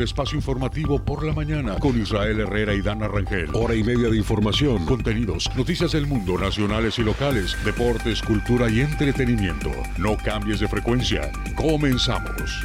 Espacio informativo por la mañana con Israel Herrera y Dana Rangel. Hora y media de información, contenidos, noticias del mundo, nacionales y locales, deportes, cultura y entretenimiento. No cambies de frecuencia. Comenzamos.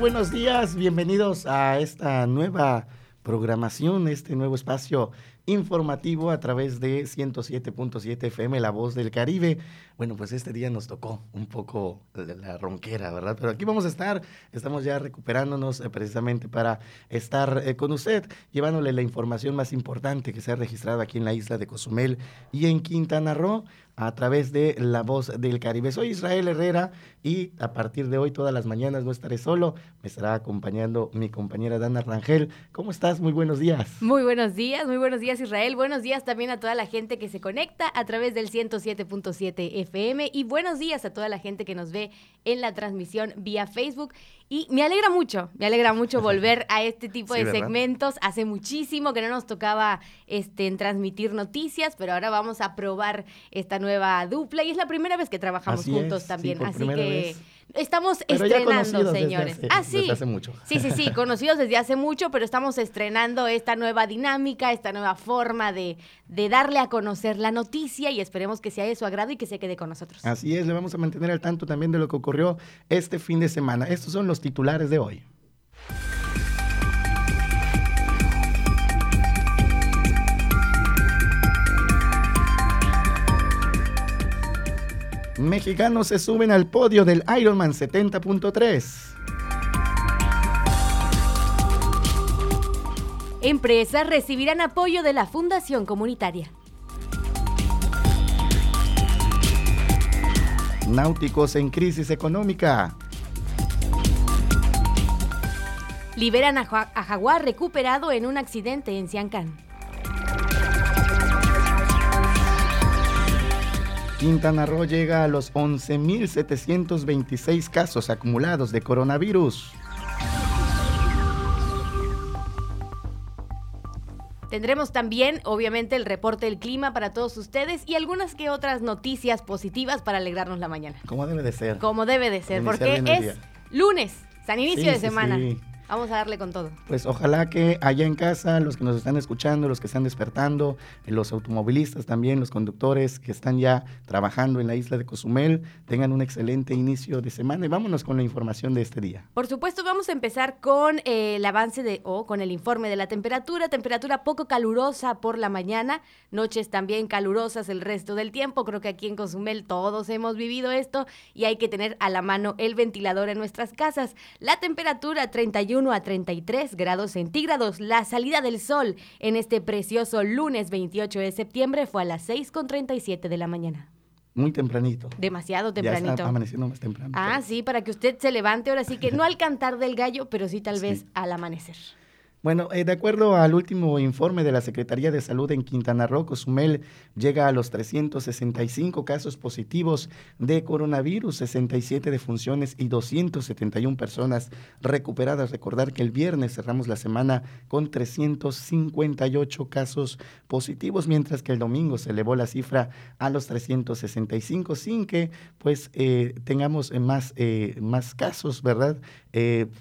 Buenos días, bienvenidos a esta nueva programación, este nuevo espacio informativo a través de 107.7 FM, La Voz del Caribe. Bueno, pues este día nos tocó un poco la ronquera, ¿verdad? Pero aquí vamos a estar, estamos ya recuperándonos eh, precisamente para estar eh, con usted, llevándole la información más importante que se ha registrado aquí en la isla de Cozumel y en Quintana Roo a través de La Voz del Caribe. Soy Israel Herrera y a partir de hoy todas las mañanas no estaré solo, me estará acompañando mi compañera Dana Rangel. ¿Cómo estás? Muy buenos días. Muy buenos días, muy buenos días Israel, buenos días también a toda la gente que se conecta a través del 107.7 FM y buenos días a toda la gente que nos ve en la transmisión vía Facebook y me alegra mucho, me alegra mucho volver a este tipo Sí, de ¿verdad? segmentos. Hace muchísimo que no nos tocaba este, transmitir noticias, pero ahora vamos a probar esta nueva dupla y es la primera vez que trabajamos Así juntos es, también. Así que vez. estamos Pero estrenando, desde señores. hace- ah, sí. desde hace mucho. Sí, sí, sí, conocidos desde hace mucho, pero estamos estrenando esta nueva dinámica, esta nueva forma de, de darle a conocer la noticia y esperemos que sea de su agrado y que se quede con nosotros. Así es, le vamos a mantener al tanto también de lo que ocurrió este fin de semana. Estos son los titulares de hoy. Mexicanos se suben al podio del Ironman 70.3. Empresas recibirán apoyo de la Fundación Comunitaria. Náuticos en crisis económica. Liberan a, Ja- a jaguar recuperado en un accidente en Siancán. Quintana Roo llega a los 11.726 casos acumulados de coronavirus. Tendremos también, obviamente, el reporte del clima para todos ustedes y algunas que otras noticias positivas para alegrarnos la mañana. Como debe de ser. Como debe de ser, porque es lunes, San Inicio Sí, de sí, semana. sí. Vamos a darle con todo. Pues ojalá que allá en casa, los que nos están escuchando, los que están despertando, eh, los automovilistas también, los conductores que están ya trabajando en la isla de Cozumel, tengan un excelente inicio de semana. Y vámonos con la información de este día. Por supuesto, vamos a empezar con eh, el avance de, o con el informe de la temperatura. Temperatura poco calurosa por la mañana, noches también calurosas el resto del tiempo. Creo que aquí en Cozumel todos hemos vivido esto y hay que tener a la mano el ventilador en nuestras casas. La temperatura 31 a 33 grados centígrados. La salida del sol en este precioso lunes 28 de septiembre fue a las 6 con 37 de la mañana. Muy tempranito. Demasiado Ya tempranito. está amaneciendo más temprano. Ah, sí, para que usted se levante ahora sí que no al cantar del gallo, pero sí tal vez Sí. al amanecer. Bueno, eh, de acuerdo al último informe de la Secretaría de Salud en Quintana Roo, Cozumel llega a los 365 casos positivos de coronavirus, 67 defunciones y 271 personas recuperadas. Recordar que el viernes cerramos la semana con 358 casos positivos, mientras que el domingo se elevó la cifra a los 365 sin que pues eh, tengamos eh, más, eh, más casos, ¿verdad?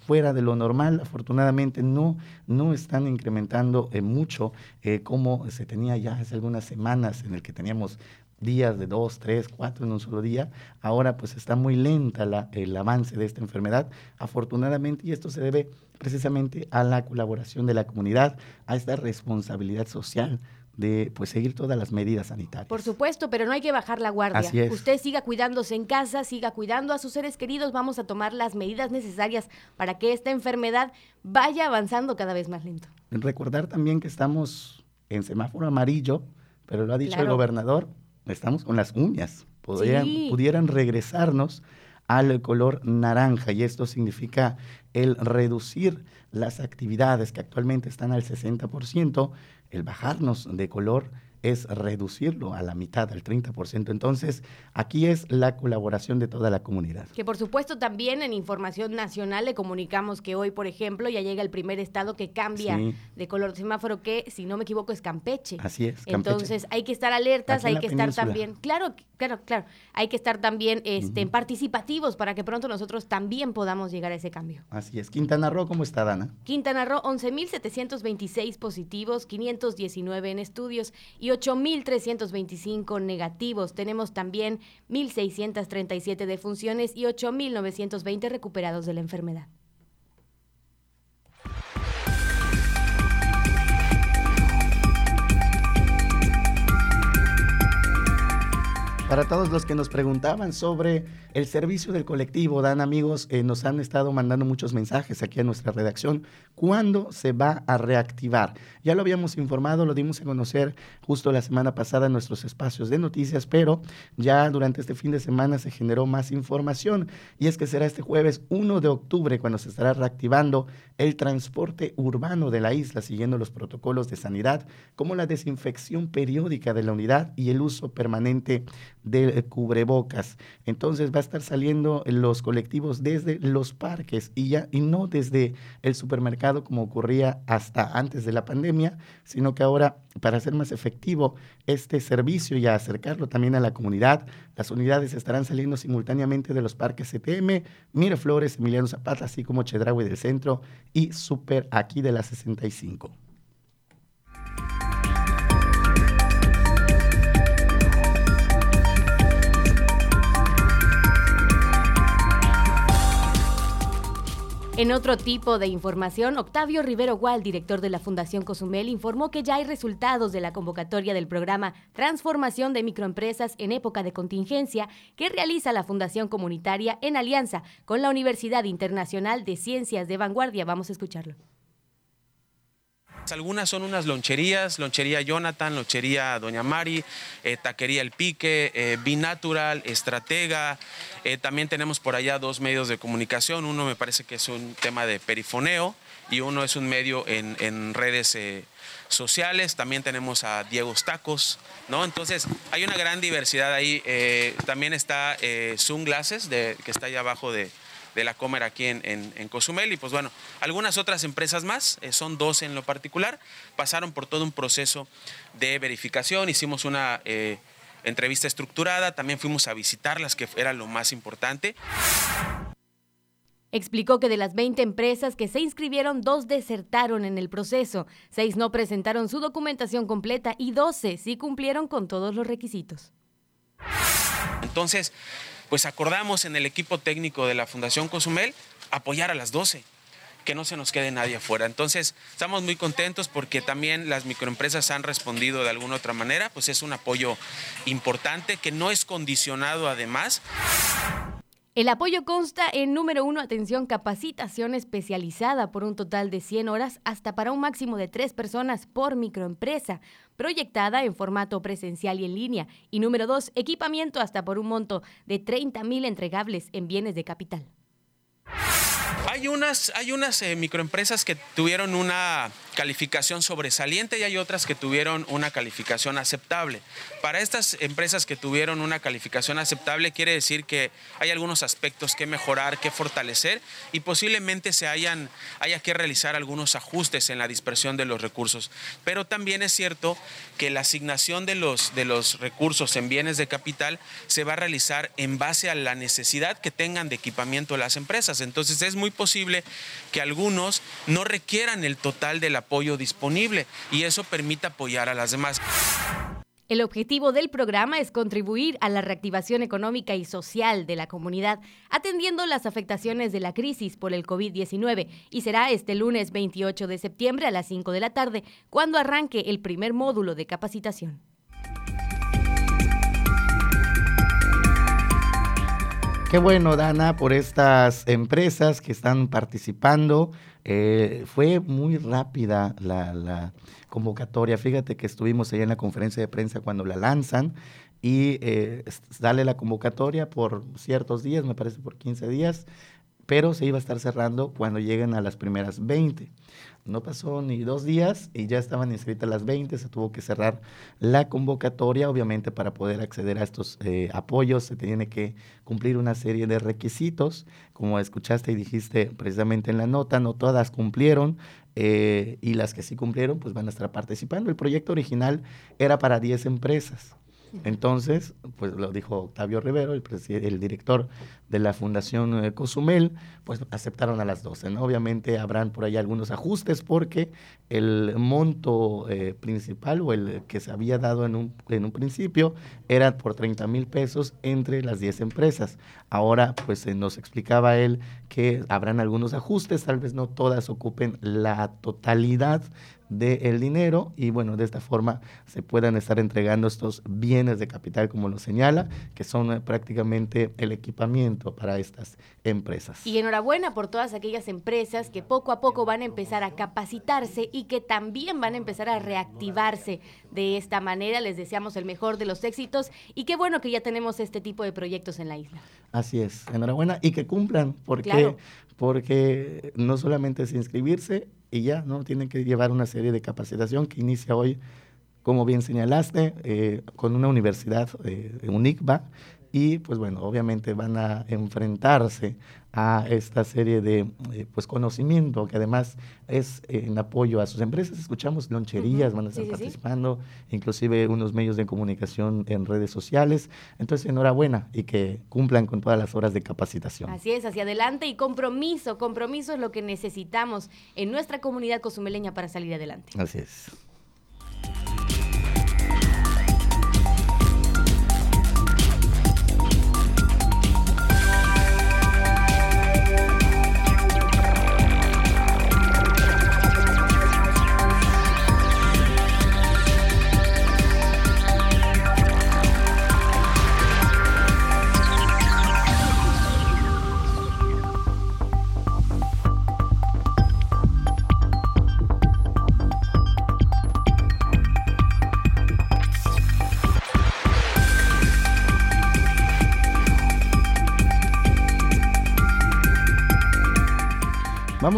Fuera de lo normal, afortunadamente no, no están incrementando eh, mucho eh, como se tenía ya hace algunas semanas en el que teníamos días de dos, tres, cuatro en un solo día. Ahora pues está muy lenta la- el avance de esta enfermedad, afortunadamente, y esto se debe precisamente a la colaboración de la comunidad, a esta responsabilidad social de pues seguir todas las medidas sanitarias. Por supuesto, pero no hay que bajar la guardia. Así es. Usted siga cuidándose en casa, siga cuidando a sus seres queridos. Vamos a tomar las medidas necesarias para que esta enfermedad vaya avanzando cada vez más lento. Recordar también que estamos en semáforo amarillo, pero lo ha dicho el Claro. gobernador, estamos con las uñas. Podrían, Sí. Pudieran regresarnos al color naranja y esto significa el reducir las actividades que actualmente están al 60%, el bajarnos de color es reducirlo a la mitad, al 30%. Entonces, aquí es la colaboración de toda la comunidad. Que por supuesto también en información nacional le comunicamos que hoy, por ejemplo, ya llega el primer estado que cambia de color de semáforo, que si no me equivoco es Campeche. Así es. Entonces hay que estar alertas, hay que estar también, claro, claro, claro, hay que estar también este, participativos para que pronto nosotros también podamos llegar a ese cambio. Así es. Quintana Roo, ¿cómo está, Dana? Quintana Roo, 11.726 positivos, 519 en estudios y 8.325 negativos. Tenemos también 1.637 defunciones y 8.920 recuperados de la enfermedad. Para todos los que nos preguntaban sobre el servicio del colectivo, Dan amigos, eh, nos han estado mandando muchos mensajes aquí a nuestra redacción. ¿Cuándo se va a reactivar? Ya lo habíamos informado, lo dimos a conocer justo la semana pasada en nuestros espacios de noticias, pero ya durante este fin de semana se generó más información y es que será este jueves 1 de octubre cuando se estará reactivando el transporte urbano de la isla, siguiendo los protocolos de sanidad, como la desinfección periódica de la unidad y el uso permanente de cubrebocas. Entonces va a estar saliendo los colectivos desde los parques y ya y no desde el supermercado como ocurría hasta antes de la pandemia, sino que ahora para hacer más efectivo este servicio y acercarlo también a la comunidad, las unidades estarán saliendo simultáneamente de los parques CTM, Miraflores, Emiliano Zapata, así como Chedraui del Centro y Super aquí de la 65. En otro tipo de información, Octavio Rivero Gual, director de la Fundación Cozumel, informó que ya hay resultados de la convocatoria del programa Transformación de Microempresas en época de contingencia que realiza la Fundación Comunitaria en alianza con la Universidad Internacional de Ciencias de Vanguardia. Vamos a escucharlo. Algunas son unas loncherías, lonchería Jonathan, lonchería Doña Mari, eh, taquería El Pique, eh, Binatural, Estratega. Eh, también tenemos por allá dos medios de comunicación. Uno me parece que es un tema de perifoneo y uno es un medio en, redes sociales. También tenemos a Diego Tacos, ¿no? Entonces hay una gran diversidad ahí. también está Sunglasses, de, que está allá abajo de, de la Comer aquí en, Cozumel. Y pues bueno, algunas otras empresas más, eh, son dos en lo particular, pasaron por todo un proceso de verificación, hicimos una eh, entrevista estructurada, también fuimos a visitarlas, que era lo más importante. Explicó que de las 20 empresas que se inscribieron, dos desertaron en el proceso, seis no presentaron su documentación completa y 12 sí cumplieron con todos los requisitos. Entonces, pues acordamos en el equipo técnico de la Fundación Cozumel apoyar a las 12 que no se nos quede nadie afuera. Entonces, estamos muy contentos porque también las microempresas han respondido de alguna otra manera, pues es un apoyo importante que no es condicionado además. El apoyo consta en número uno, atención, capacitación especializada por un total de 100 horas hasta para un máximo de tres personas por microempresa, proyectada en formato presencial y en línea. Y número dos, equipamiento hasta por un monto de 30 mil entregables en bienes de capital. Hay unas, hay unas eh, microempresas que tuvieron una calificación sobresaliente y hay otras que tuvieron una calificación aceptable. Para estas empresas que tuvieron una calificación aceptable quiere decir que hay algunos aspectos que mejorar, que fortalecer y posiblemente se hayan, haya que realizar algunos ajustes en la dispersión de los recursos. Pero también es cierto que la asignación de los, de los recursos en bienes de capital se va a realizar en base a la necesidad que tengan de equipamiento las empresas. Entonces es muy posible que algunos no requieran el total del apoyo disponible y eso permite apoyar a las demás. El objetivo del programa es contribuir a la reactivación económica y social de la comunidad, atendiendo las afectaciones de la crisis por el COVID-19, y será este lunes 28 de septiembre a las 5 de la tarde, cuando arranque el primer módulo de capacitación. Qué bueno, Dana, por estas empresas que están participando. Eh, fue muy rápida la, convocatoria. Fíjate que estuvimos ahí en la conferencia de prensa cuando la lanzan y eh, la convocatoria por ciertos días, me parece por 15 días pero se iba a estar cerrando cuando lleguen a las primeras 20. No pasó ni dos días y ya estaban inscritas las 20, se tuvo que cerrar la convocatoria, obviamente para poder acceder a estos eh, apoyos se tiene que cumplir una serie de requisitos, como escuchaste y dijiste precisamente en la nota, no todas cumplieron, eh, y las que sí cumplieron pues van a estar participando. El proyecto original era para 10 empresas. Entonces, pues lo dijo Octavio Rivero, el, el director de la Fundación eh, Cozumel, pues aceptaron a las 12. ¿no? Obviamente habrán por ahí algunos ajustes porque el monto eh, principal o el que se había dado en un, en un principio era por 30 mil pesos entre las 10 empresas. Ahora, pues nos explicaba él que habrán algunos ajustes, tal vez no todas ocupen la totalidad del dinero y bueno, de esta forma se puedan estar entregando estos bienes de capital como lo señala, que son eh, prácticamente el equipamiento para estas empresas. Y enhorabuena por todas aquellas empresas que poco a poco van a empezar a capacitarse y que también van a empezar a reactivarse de esta manera. Les deseamos el mejor de los éxitos y qué bueno que ya tenemos este tipo de proyectos en la isla. Así es, enhorabuena y que cumplan, porque, porque no solamente es inscribirse, y ya, ¿no? Tienen que llevar una serie de capacitación que inicia hoy, como bien señalaste, eh, con una universidad, eh, UNICBA, y pues bueno, obviamente van a enfrentarse a esta serie de eh, pues conocimiento que además es en apoyo a sus empresas. Escuchamos loncherías, van a estar participando, inclusive unos medios de comunicación en redes sociales. Entonces, enhorabuena y que cumplan con todas las horas de capacitación. Así es, hacia adelante y compromiso, compromiso es lo que necesitamos en nuestra comunidad cozumeleña para salir adelante. Así es.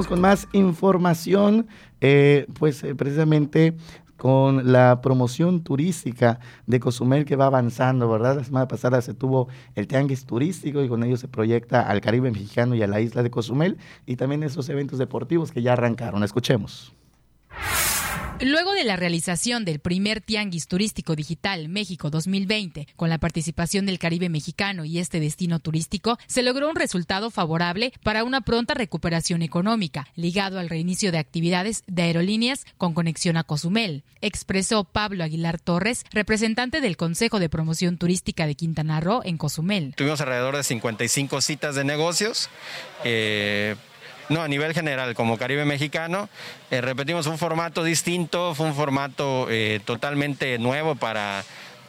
Con más información, eh, pues eh, precisamente con la promoción turística de Cozumel que va avanzando, ¿verdad? La semana pasada se tuvo el tianguis turístico y con ello se proyecta al Caribe mexicano y a la isla de Cozumel y también esos eventos deportivos que ya arrancaron. Escuchemos. Luego de la realización del primer Tianguis Turístico Digital México 2020, con la participación del Caribe mexicano y este destino turístico, se logró un resultado favorable para una pronta recuperación económica, ligado al reinicio de actividades de aerolíneas con conexión a Cozumel, expresó Pablo Aguilar Torres, representante del Consejo de Promoción Turística de Quintana Roo en Cozumel. Tuvimos alrededor de 55 citas de negocios. Eh, no, a nivel general, como Caribe Mexicano, eh, repetimos un formato distinto, fue un formato eh, totalmente nuevo para,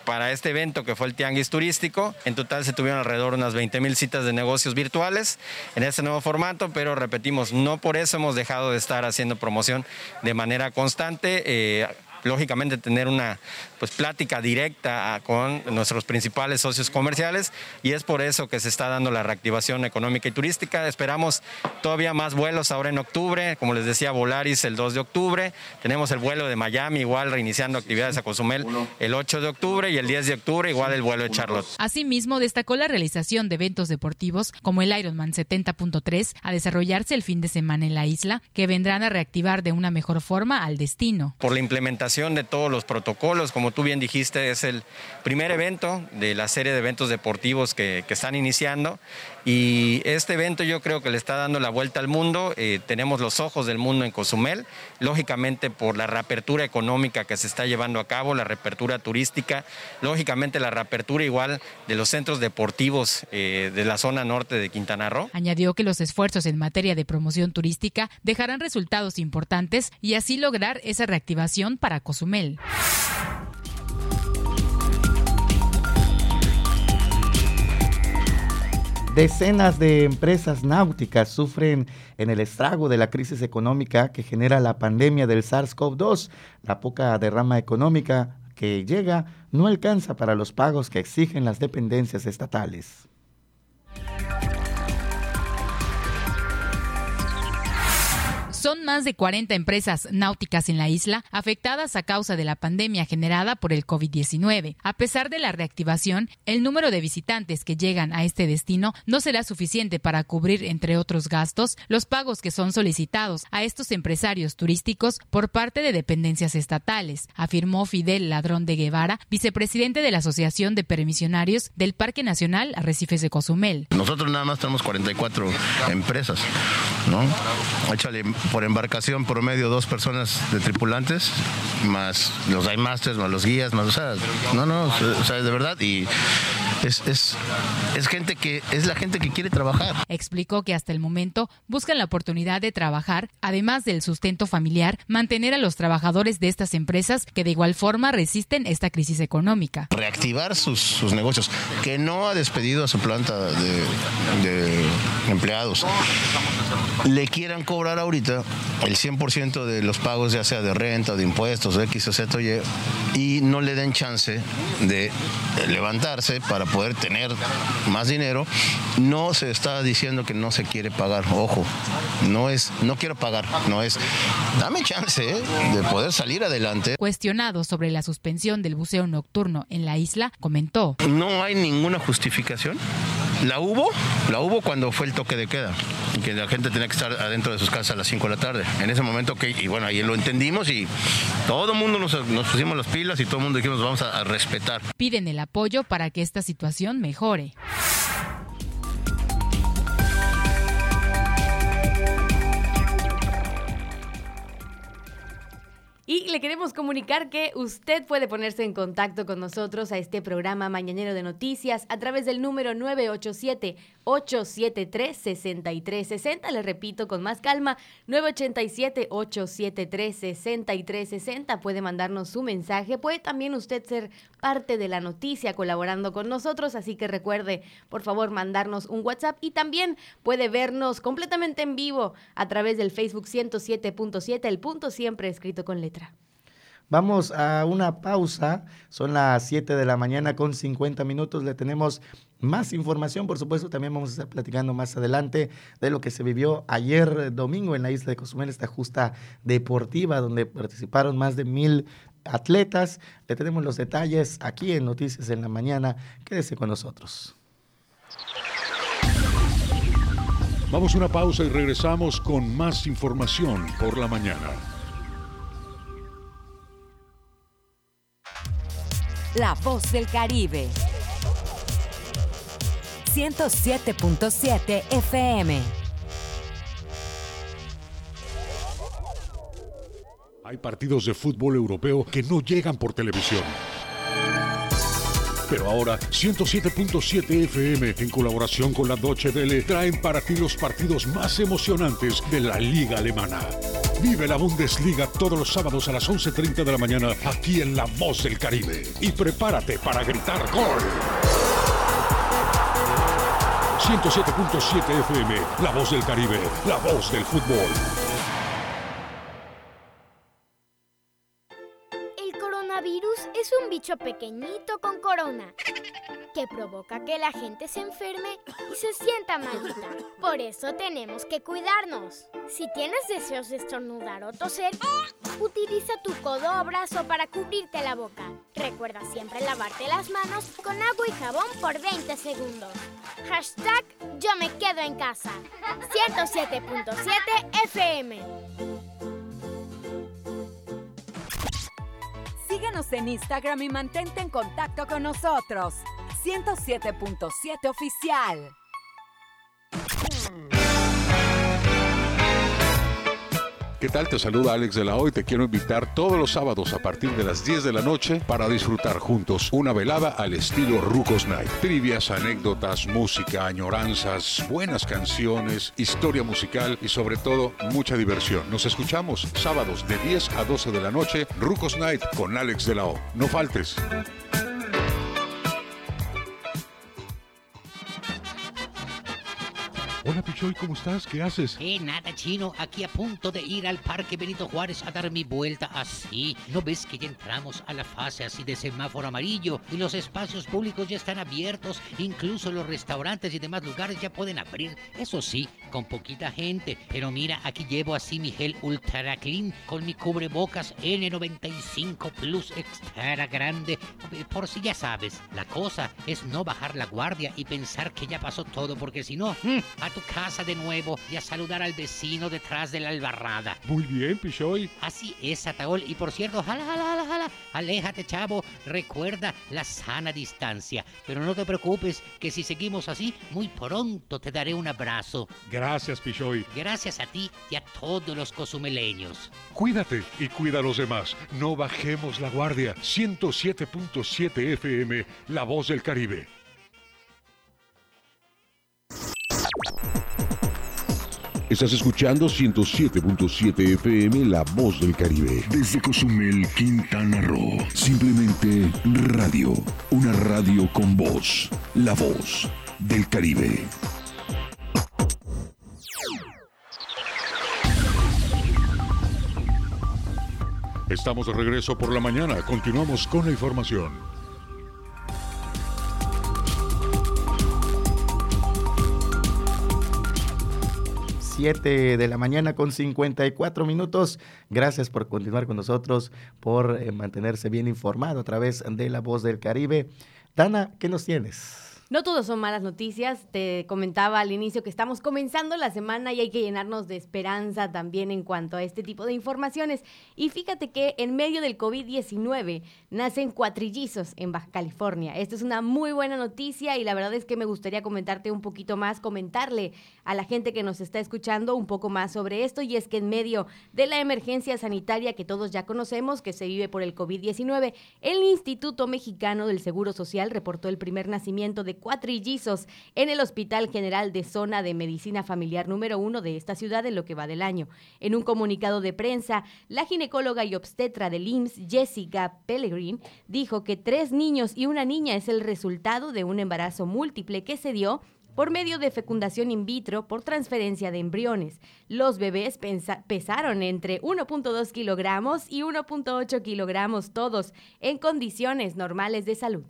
para este evento que fue el Tianguis Turístico. En total se tuvieron alrededor de unas 20 mil citas de negocios virtuales en este nuevo formato, pero repetimos, no por eso hemos dejado de estar haciendo promoción de manera constante. Eh, lógicamente tener una pues, plática directa ah, con nuestros principales socios comerciales y es por eso que se está dando la reactivación económica y turística. Esperamos todavía más vuelos ahora en octubre, como les decía, Volaris el 2 de octubre, tenemos el vuelo de Miami igual reiniciando actividades a Cozumel el 8 de octubre y el 10 de octubre igual el vuelo de Charlotte. Asimismo, destacó la realización de eventos deportivos como el Ironman 70.3 a desarrollarse el fin de semana en la isla, que vendrán a reactivar de una mejor forma al destino. Por la implementación de todos los protocolos, como tú bien dijiste, es el primer evento de la serie de eventos deportivos que, están iniciando y este evento yo creo que le está dando la vuelta al mundo. Eh, tenemos los ojos del mundo en Cozumel, lógicamente por la reapertura económica que se está llevando a cabo, la reapertura turística, lógicamente la reapertura igual de los centros deportivos eh, de la zona norte de Quintana Roo. Añadió que los esfuerzos en materia de promoción turística dejarán resultados importantes y así lograr esa reactivación para Cozumel. Decenas de empresas náuticas sufren en el estrago de la crisis económica que genera la pandemia del SARS-CoV-2. La poca derrama económica que llega no alcanza para los pagos que exigen las dependencias estatales. Son más de 40 empresas náuticas en la isla afectadas a causa de la pandemia generada por el COVID-19. A pesar de la reactivación, el número de visitantes que llegan a este destino no será suficiente para cubrir, entre otros gastos, los pagos que son solicitados a estos empresarios turísticos por parte de dependencias estatales, afirmó Fidel Ladrón de Guevara, vicepresidente de la Asociación de Permisionarios del Parque Nacional Arrecifes de Cozumel. Nosotros nada más tenemos 44 empresas, ¿no? Échale por embarcación promedio dos personas de tripulantes, más los masters, más los guías, más, o sea, no, no, o sea, de verdad, y es, es, es gente que, es la gente que quiere trabajar. Explicó que hasta el momento buscan la oportunidad de trabajar, además del sustento familiar, mantener a los trabajadores de estas empresas que de igual forma resisten esta crisis económica. Reactivar sus, sus negocios, que no ha despedido a su planta de, de empleados le quieran cobrar ahorita el 100% de los pagos, ya sea de renta, de impuestos, de X o Z o Y, y no le den chance de levantarse para poder tener más dinero, no se está diciendo que no se quiere pagar. Ojo, no es, no quiero pagar, no es, dame chance ¿eh? de poder salir adelante. Cuestionado sobre la suspensión del buceo nocturno en la isla, comentó. No hay ninguna justificación. La hubo, la hubo cuando fue el toque de queda, que la gente tenía que estar adentro de sus casas a las 5 tarde. En ese momento, que y bueno, ahí lo entendimos y todo el mundo nos, pusimos las pilas y todo el mundo dijimos vamos a respetar. Piden el apoyo para que esta situación mejore. Y le queremos comunicar que usted puede ponerse en contacto con nosotros a este programa Mañanero de Noticias a través del número 987-873-6360. Le repito con más calma, 987-873-6360. Puede mandarnos su mensaje. Puede también usted ser parte de la noticia colaborando con nosotros. Así que recuerde, por favor, mandarnos un WhatsApp y también puede vernos completamente en vivo a través del Facebook 107.7, el punto siempre escrito con letra. Vamos a una pausa. Son las 7 de la mañana con 50 minutos. Le tenemos más información, por supuesto. También vamos a estar platicando más adelante de lo que se vivió ayer domingo en la isla de Cozumel, esta justa deportiva donde participaron más de mil atletas. Le tenemos los detalles aquí en Noticias en la Mañana. Quédese con nosotros. Vamos a una pausa y regresamos con más información por la mañana. La voz del Caribe. 107.7 FM. Hay partidos de fútbol europeo que no llegan por televisión. Pero ahora 107.7 FM en colaboración con la Deutsche Welle traen para ti los partidos más emocionantes de la liga alemana. Vive la Bundesliga todos los sábados a las 11.30 de la mañana aquí en La Voz del Caribe. Y prepárate para gritar gol. 107.7 FM, La Voz del Caribe, la voz del fútbol. Es un bicho pequeñito con corona que provoca que la gente se enferme y se sienta malita. Por eso tenemos que cuidarnos. Si tienes deseos de estornudar o toser, utiliza tu codo o brazo para cubrirte la boca. Recuerda siempre lavarte las manos con agua y jabón por 20 segundos. Hashtag yo me quedo en casa. 107.7 FM. Síguenos en Instagram y mantente en contacto con nosotros. 107.7 oficial. ¿Qué tal? Te saluda Alex de la Hoy. Te quiero invitar todos los sábados a partir de las 10 de la noche para disfrutar juntos una velada al estilo Rucos Night. Trivias, anécdotas, música, añoranzas, buenas canciones, historia musical y sobre todo mucha diversión. Nos escuchamos sábados de 10 a 12 de la noche, Rucos Night con Alex de la O. No faltes. Hola Pichoy, ¿cómo estás? ¿Qué haces? Eh, nada, chino. Aquí a punto de ir al Parque Benito Juárez a dar mi vuelta así. ¿No ves que ya entramos a la fase así de semáforo amarillo? Y los espacios públicos ya están abiertos. Incluso los restaurantes y demás lugares ya pueden abrir. Eso sí, con poquita gente. Pero mira, aquí llevo así mi gel Ultra Clean con mi cubrebocas N95 Plus extra grande. Por si ya sabes, la cosa es no bajar la guardia y pensar que ya pasó todo, porque si no, mm, a tu casa de nuevo y a saludar al vecino detrás de la albarrada. Muy bien, Pichoy. Así es, Ataol. Y por cierto, jala, jala, jala, jala. Aléjate, chavo. Recuerda la sana distancia. Pero no te preocupes, que si seguimos así, muy pronto te daré un abrazo. Gracias, Pichoy. Gracias a ti y a todos los cozumeleños. Cuídate y cuida a los demás. No bajemos la guardia. 107.7 FM, La Voz del Caribe. Estás escuchando 107.7 FM La Voz del Caribe. Desde Cozumel, Quintana Roo. Simplemente radio. Una radio con voz. La Voz del Caribe. Estamos de regreso por la mañana. Continuamos con la información. 7 de la mañana con 54 minutos. Gracias por continuar con nosotros, por eh, mantenerse bien informado a través de La Voz del Caribe. Dana, ¿qué nos tienes? No todos son malas noticias. Te comentaba al inicio que estamos comenzando la semana y hay que llenarnos de esperanza también en cuanto a este tipo de informaciones. Y fíjate que en medio del COVID-19 nacen cuatrillizos en Baja California. Esta es una muy buena noticia y la verdad es que me gustaría comentarte un poquito más, comentarle a la gente que nos está escuchando un poco más sobre esto. Y es que en medio de la emergencia sanitaria que todos ya conocemos, que se vive por el COVID-19, el Instituto Mexicano del Seguro Social reportó el primer nacimiento de cuatrillizos en el Hospital General de Zona de Medicina Familiar número uno de esta ciudad en lo que va del año. En un comunicado de prensa, la ginecóloga y obstetra del IMSS, Jessica Pellegrin, dijo que tres niños y una niña es el resultado de un embarazo múltiple que se dio por medio de fecundación in vitro por transferencia de embriones. Los bebés pesaron entre 1.2 kilogramos y 1.8 kilogramos todos en condiciones normales de salud.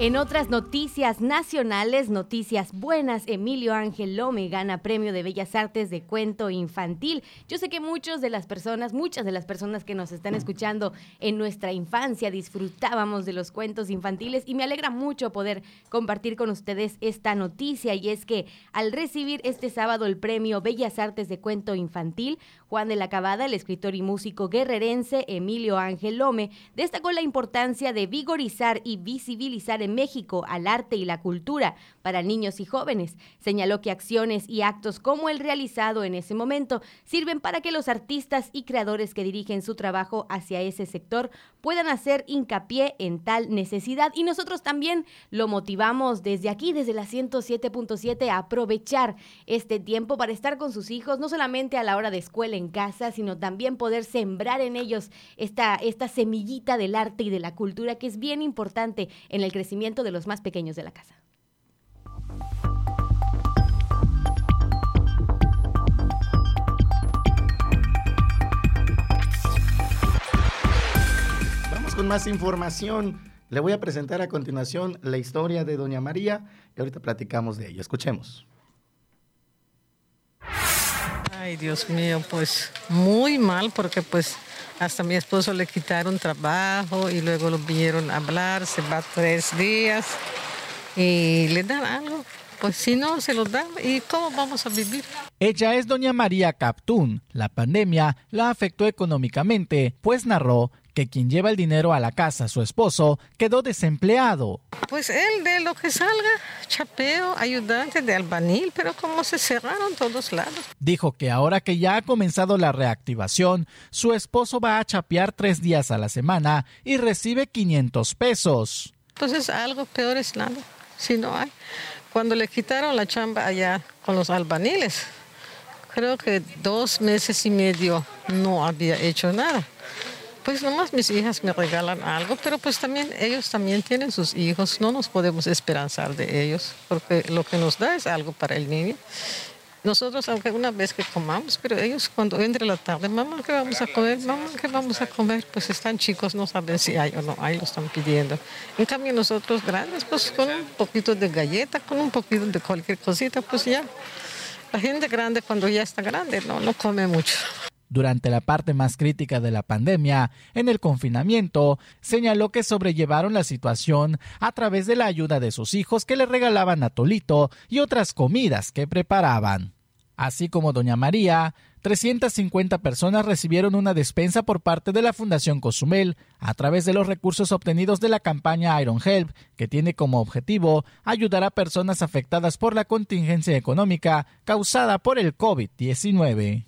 En otras noticias nacionales, noticias buenas, Emilio Ángel Lome gana premio de Bellas Artes de cuento infantil. Yo sé que muchas de las personas, muchas de las personas que nos están escuchando en nuestra infancia disfrutábamos de los cuentos infantiles y me alegra mucho poder compartir con ustedes esta noticia y es que al recibir este sábado el premio Bellas Artes de cuento infantil, Juan de la Cabada, el escritor y músico guerrerense Emilio Ángel Lome, destacó la importancia de vigorizar y visibilizar en México al arte y la cultura para niños y jóvenes. Señaló que acciones y actos como el realizado en ese momento sirven para que los artistas y creadores que dirigen su trabajo hacia ese sector puedan hacer hincapié en tal necesidad y nosotros también lo motivamos desde aquí, desde la 107.7, a aprovechar este tiempo para estar con sus hijos, no solamente a la hora de escuela en casa, sino también poder sembrar en ellos esta, esta semillita del arte y de la cultura que es bien importante en el crecimiento de los más pequeños de la casa. Vamos con más información. Le voy a presentar a continuación la historia de Doña María y ahorita platicamos de ella. Escuchemos. Ay, Dios mío, pues muy mal porque pues hasta mi esposo le quitaron trabajo y luego lo vinieron a hablar, se va tres días y le dan algo. Pues si no, se lo dan y ¿cómo vamos a vivir? Ella es doña María Captún. La pandemia la afectó económicamente, pues narró que quien lleva el dinero a la casa, su esposo, quedó desempleado. Pues él de lo que salga, chapeo, ayudante de albanil, pero como se cerraron todos lados. Dijo que ahora que ya ha comenzado la reactivación, su esposo va a chapear tres días a la semana y recibe 500 pesos. Pues es algo peor es nada, si no hay. Cuando le quitaron la chamba allá con los albaniles, creo que dos meses y medio no había hecho nada. Pues nomás mis hijas me regalan algo, pero pues también ellos también tienen sus hijos, no nos podemos esperanzar de ellos, porque lo que nos da es algo para el niño. Nosotros, aunque una vez que comamos, pero ellos cuando entre la tarde, mamá, ¿qué vamos a comer? Mamá, ¿qué vamos a comer? Pues están chicos, no saben si hay o no hay, lo están pidiendo. En cambio, nosotros grandes, pues con un poquito de galleta, con un poquito de cualquier cosita, pues ya. La gente grande, cuando ya está grande, no, no come mucho. Durante la parte más crítica de la pandemia, en el confinamiento, señaló que sobrellevaron la situación a través de la ayuda de sus hijos que le regalaban atolito y otras comidas que preparaban. Así como Doña María, 350 personas recibieron una despensa por parte de la Fundación Cozumel a través de los recursos obtenidos de la campaña Iron Help, que tiene como objetivo ayudar a personas afectadas por la contingencia económica causada por el COVID-19.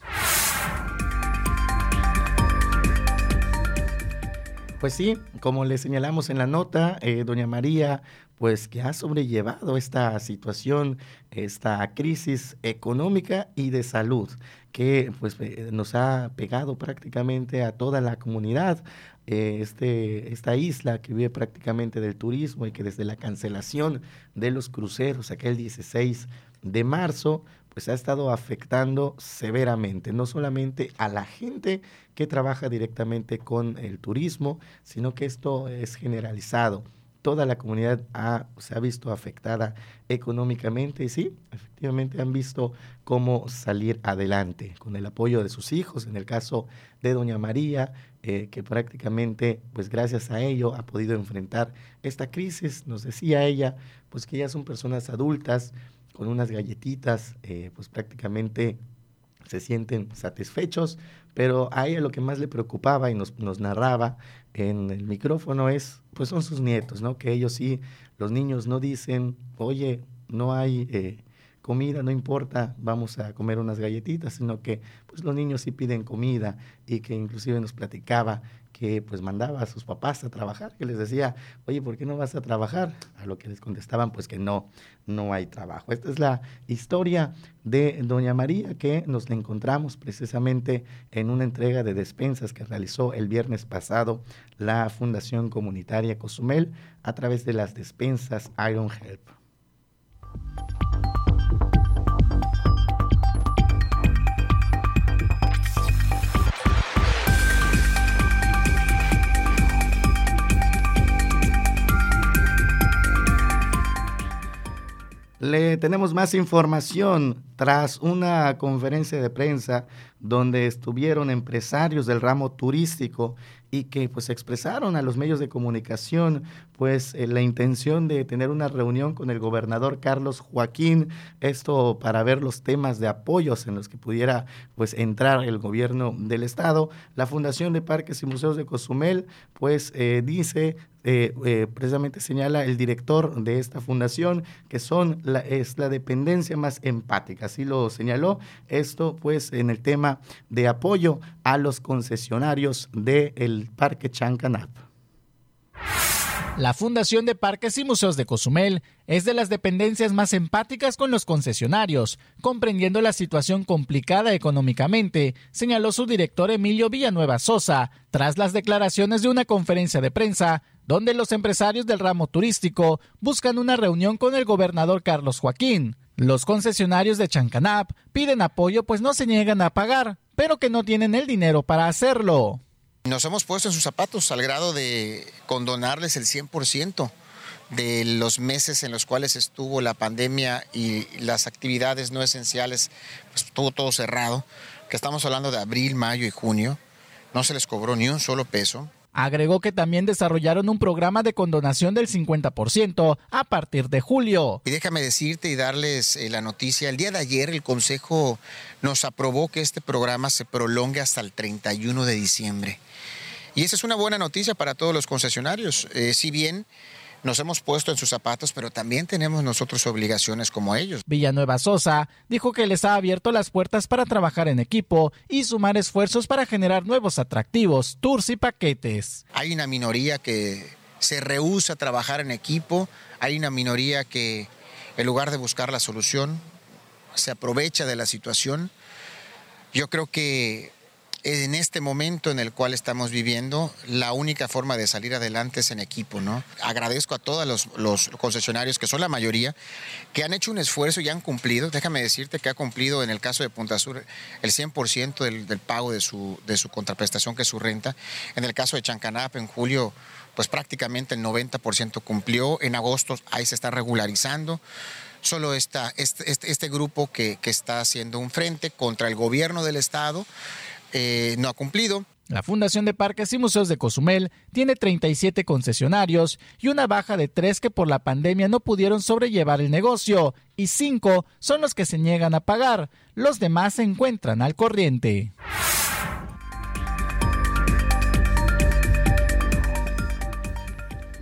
Pues sí, como le señalamos en la nota, eh, doña María, pues que ha sobrellevado esta situación, esta crisis económica y de salud, que pues eh, nos ha pegado prácticamente a toda la comunidad, eh, este, esta isla que vive prácticamente del turismo y que desde la cancelación de los cruceros aquel 16 de marzo, pues ha estado afectando severamente, no solamente a la gente que trabaja directamente con el turismo, sino que esto es generalizado. Toda la comunidad se ha visto afectada económicamente y sí, efectivamente han visto cómo salir adelante con el apoyo de sus hijos, en el caso de Doña María, eh, que prácticamente, pues gracias a ello, ha podido enfrentar esta crisis. Nos decía ella, pues que ya son personas adultas, con unas galletitas, eh, pues prácticamente se sienten satisfechos, pero a ella lo que más le preocupaba y nos, nos, narraba en el micrófono es, pues son sus nietos, ¿no? Que ellos sí, los niños no dicen, oye, no hay eh, comida, no importa, vamos a comer unas galletitas, sino que pues los niños sí piden comida y que inclusive nos platicaba que pues mandaba a sus papás a trabajar, que les decía, oye, ¿por qué no vas a trabajar? A lo que les contestaban, pues que no, no hay trabajo. Esta es la historia de Doña María que nos la encontramos precisamente en una entrega de despensas que realizó el viernes pasado la Fundación Comunitaria Cozumel a través de las despensas Iron Help. Le tenemos más información tras una conferencia de prensa donde estuvieron empresarios del ramo turístico y que pues expresaron a los medios de comunicación pues eh, la intención de tener una reunión con el gobernador Carlos Joaquín, esto para ver los temas de apoyos en los que pudiera pues entrar el gobierno del estado. La Fundación de Parques y Museos de Cozumel pues eh, dice eh, precisamente señala el director de esta fundación, que son la, es la dependencia más empática, así lo señaló. Esto pues en el tema de apoyo a los concesionarios del Parque Chancanap. La Fundación de Parques y Museos de Cozumel es de las dependencias más empáticas con los concesionarios, comprendiendo la situación complicada económicamente, señaló su director Emilio Villanueva Sosa, tras las declaraciones de una conferencia de prensa donde los empresarios del ramo turístico buscan una reunión con el gobernador Carlos Joaquín. Los concesionarios de Chancanap piden apoyo pues no se niegan a pagar, pero que no tienen el dinero para hacerlo. Nos hemos puesto en sus zapatos al grado de condonarles el 100% de los meses en los cuales estuvo la pandemia y las actividades no esenciales, pues estuvo todo cerrado, que estamos hablando de abril, mayo y junio, no se les cobró ni un solo peso. Agregó que también desarrollaron un programa de condonación del 50% a partir de julio. Y déjame decirte y darles eh, la noticia, el día de ayer el Consejo nos aprobó que este programa se prolongue hasta el 31 de diciembre. Y esa es una buena noticia para todos los concesionarios. Eh, si bien nos hemos puesto en sus zapatos, pero también tenemos nosotros obligaciones como ellos. Villanueva Sosa dijo que les ha abierto las puertas para trabajar en equipo y sumar esfuerzos para generar nuevos atractivos, tours y paquetes. Hay una minoría que se rehúsa a trabajar en equipo, hay una minoría que en lugar de buscar la solución se aprovecha de la situación Yo creo que en este momento en el cual estamos viviendo, la única forma de salir adelante es en equipo, ¿no? Agradezco a todos los, concesionarios, que son la mayoría, que han hecho un esfuerzo y han cumplido. Déjame decirte que ha cumplido en el caso de Punta Sur el 100% del, del, pago de su, de su contraprestación, que es su renta. En el caso de Chancanap, en julio, pues prácticamente el 90% cumplió. En agosto ahí se está regularizando solo está este, este, este, grupo que, que, está haciendo un frente contra el gobierno del Estado eh, no ha cumplido. La Fundación de Parques y Museos de Cozumel tiene 37 concesionarios y una baja de tres que por la pandemia no pudieron sobrellevar el negocio y cinco son los que se niegan a pagar. Los demás se encuentran al corriente.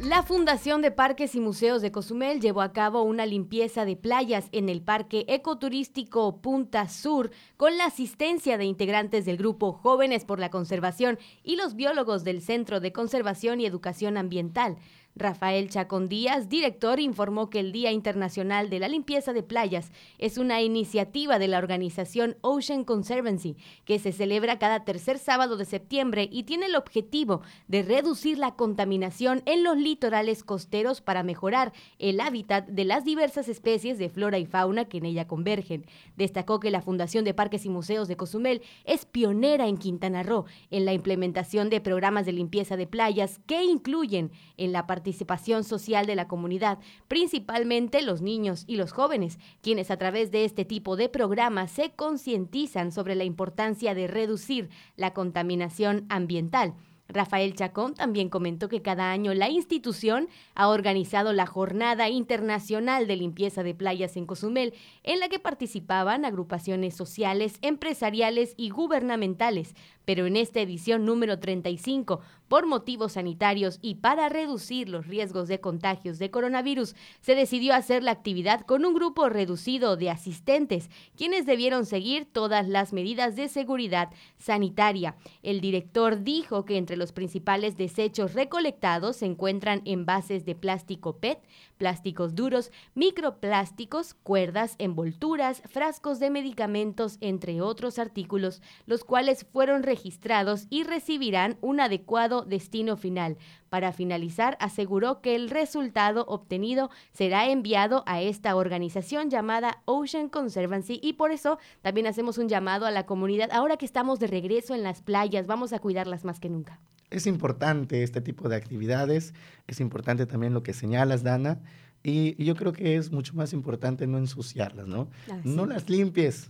La Fundación de Parques y Museos de Cozumel llevó a cabo una limpieza de playas en el Parque Ecoturístico Punta Sur con la asistencia de integrantes del grupo Jóvenes por la Conservación y los biólogos del Centro de Conservación y Educación Ambiental. Rafael Chacón Díaz, director, informó que el Día Internacional de la Limpieza de Playas es una iniciativa de la organización Ocean Conservancy que se celebra cada tercer sábado de septiembre y tiene el objetivo de reducir la contaminación en los litorales costeros para mejorar el hábitat de las diversas especies de flora y fauna que en ella convergen. Destacó que la Fundación de Parques y Museos de Cozumel es pionera en Quintana Roo en la implementación de programas de limpieza de playas que incluyen en la parte participación social de la comunidad, principalmente los niños y los jóvenes, quienes a través de este tipo de programas se concientizan sobre la importancia de reducir la contaminación ambiental. Rafael Chacón también comentó que cada año la institución ha organizado la Jornada Internacional de Limpieza de Playas en Cozumel, en la que participaban agrupaciones sociales, empresariales y gubernamentales, pero en esta edición número 35, por motivos sanitarios y para reducir los riesgos de contagios de coronavirus, se decidió hacer la actividad con un grupo reducido de asistentes, quienes debieron seguir todas las medidas de seguridad sanitaria. El director dijo que entre los principales desechos recolectados se encuentran envases de plástico PET, plásticos duros, microplásticos, cuerdas, envolturas, frascos de medicamentos, entre otros artículos, los cuales fueron registrados y recibirán un adecuado destino final. Para finalizar, aseguró que el resultado obtenido será enviado a esta organización llamada Ocean Conservancy y por eso también hacemos un llamado a la comunidad. Ahora que estamos de regreso en las playas, vamos a cuidarlas más que nunca. Es importante este tipo de actividades, es importante también lo que señalas, Dana, y, yo creo que es mucho más importante no ensuciarlas, ¿no? Ah, no las limpies,